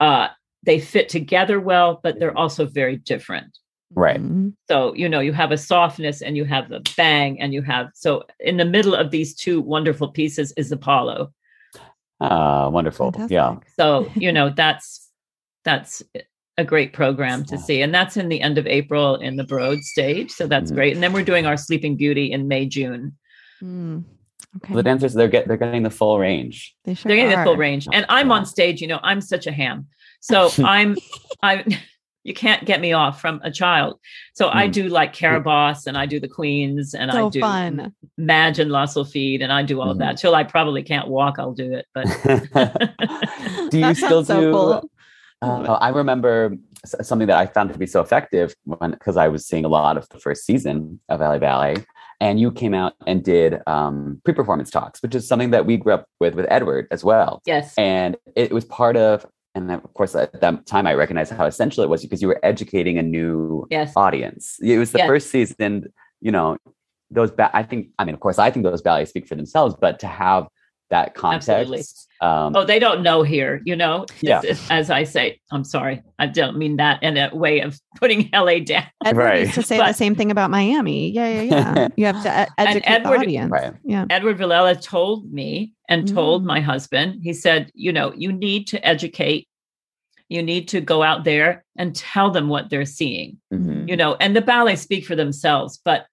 uh they fit together well but they're also very different Right. Mhm. so, you know, you have a softness and you have the bang and you have so in the middle of these two wonderful pieces is Apollo. Ah, wonderful. Yeah. So, you know, that's that's a great program to see. And that's in the end of April in the Broad stage. So that's Mhm. great. And then we're doing our Sleeping Beauty in May, June. Mm. Okay. The dancers, they're get they're getting the full range. they sure They're getting the full range. And I'm Yeah. on stage, you know, I'm such a ham. So I'm I you can't get me off from a child. So I Mm. do like Carabosse and I do the Queens and So I do fun. Madge and La Sylphide and I do all of that. Till I probably can't walk, I'll do it. But do you still so do? cool. Uh, I remember something that I found to be so effective when because I was seeing a lot of the first season of Valley Ballet, and you came out and did um, pre-performance talks, which is something that we grew up with with Edward as well, yes. and it was part of. And of course, at that time, I recognized how essential it was because you were educating a new Yes. audience. It was the Yes. first season, you know, those. Ba- I think. I mean, of course, I think those ballets speak for themselves, but to have that context. Absolutely. Um, Oh, they don't know here, you know. This Yeah. is- as I say, I'm sorry. I don't mean that in a way of putting LA down. Edward Right. used to say the same thing about Miami. Yeah, yeah, yeah. You have to educate Edward- the audience. Right. Yeah. Edward Villela told me and told Mm. my husband, he said, you know, you need to educate. You need to go out there and tell them what they're seeing. mhm. you know and the ballets speak for themselves but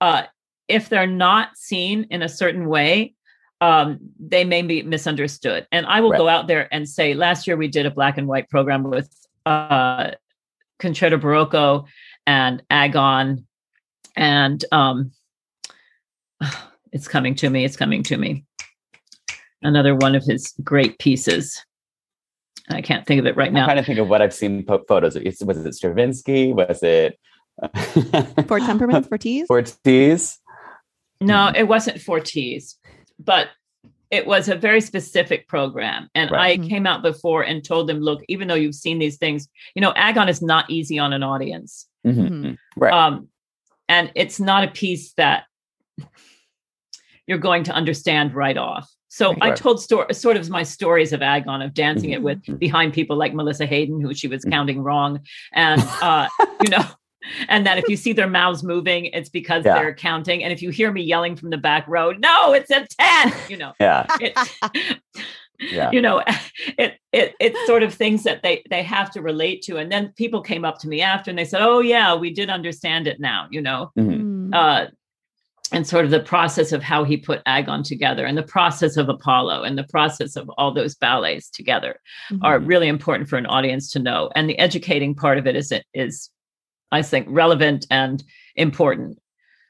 uh if they're not seen in a certain way um they may be misunderstood and i will Right. go out there and say last year we did a black and white program with uh concerto barocco and agon and um it's coming to me it's coming to me another one of his great pieces i can't think of it right I'm now trying to think of what I've seen po- photos. of. It's- Was it Stravinsky? Was it Four Temperaments, for teas. Ortiz? No, it wasn't Fortis, but it was a very specific program. And Right. I Mhm. came out before and told them, look, even though you've seen these things, you know, Agon is not easy on an audience. Mhm. Mhm. Right. Um, and it's not a piece that you're going to understand right off. So I told sto- sort of my stories of Agon of dancing it with Mhm. behind people like Melissa Hayden, who she was counting wrong, and uh, you know, and that if you see their mouths moving, it's because Yeah. they're counting, and if you hear me yelling from the back row, no, it's a ten, you know, Yeah. it, Yeah. you know, it it it's sort of things that they they have to relate to, and then people came up to me after and they said, oh yeah, we did understand it now, you know, Mhm. Mm. uh, and sort of the process of how he put Agon together and the process of Apollo and the process of all those ballets together are Mhm. really important for an audience to know. And the educating part of it is is, I think, relevant and important.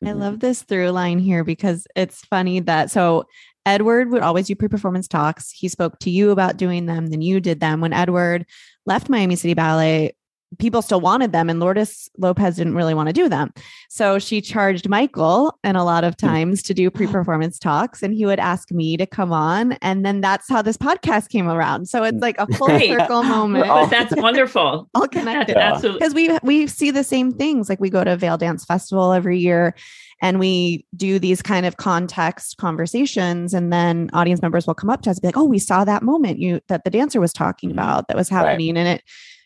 I Mhm. love this through line here because it's funny that so Edward would always do pre-performance talks. He spoke to you about doing them, then you did them. When Edward left Miami City Ballet, people still wanted them, and Lourdes Lopez didn't really want to do them. So she charged Michael and a lot of times to do pre-performance talks, and he would ask me to come on, and then that's how this podcast came around. So it's like a full Right. circle moment, Oh. But that's wonderful. all That's connected Yeah. absolutely because we we see the same things like we go to Vail Dance Festival every year and we do these kind of context conversations and then audience members will come up to us and be like oh we saw that moment you that the dancer was talking Mhm. about that was Right. happening and it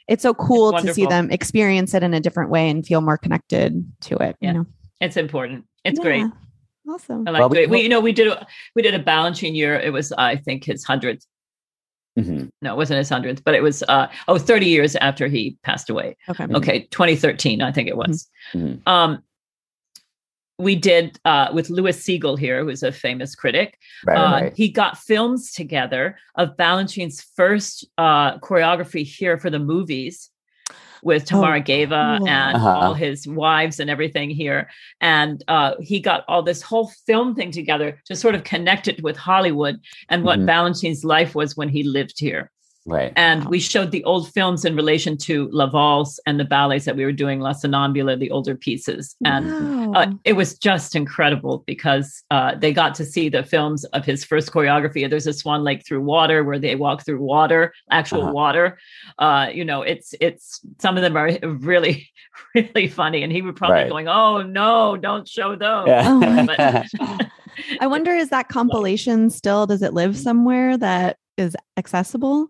it's so cool to see them experience it in a different way and feel more connected to it Yeah. you know it's important. It's great. Awesome I like Well, we- it. We, you know, we did a, we did a Balanchine year. It was, I think, his hundredth. Mhm. No, it wasn't his hundredth, but it was uh oh 30 years after he passed away. okay Mhm. Okay, 2013, I think it was. Mhm. Um, we did uh, with Lewis Segal here, who's a famous critic. Right. Uh, right. He got films together of Balanchine's first uh, choreography here for the movies with Tamara Geva cool. and Uh-huh. all his wives and everything here. And uh, he got all this whole film thing together to sort of connect it with Hollywood and what Mhm. Balanchine's life was when he lived here. Right. And Wow. we showed the old films in relation to La Valse and the ballets that we were doing, La Sonnambula, the older pieces. And Wow. uh, it was just incredible because uh, they got to see the films of his first choreography. There's a Swan Lake through water where they walk through water, actual Uh-huh. water. Uh, you know, it's it's some of them are really really funny, and he would probably Right. going, "Oh no, don't show those." Yeah. Oh But- I wonder is that compilation still does it live somewhere that is accessible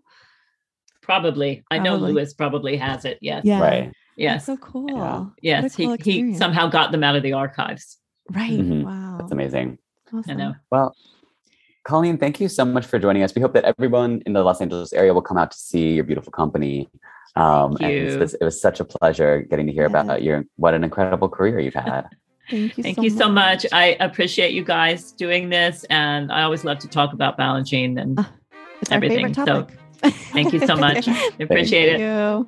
probably. I know Probably. Lewis probably has it. Yes. yeah Right. Yes. That's so cool. Yeah. Yes. cool he, he somehow got them out of the archives. Right. Mhm. Wow. That's amazing. Awesome. I know. Well, Colleen, thank you so much for joining us. We hope that everyone in the Los Angeles area will come out to see your beautiful company. Um, Thank and it's- you. it was such a pleasure getting to hear Yeah. about your what an incredible career you've had. Thank you. Thank so you so much. I appreciate you guys doing this, and I always love to talk about Balanchine and It's our everything. favorite So, topic. Thank you so much. I appreciate it. you.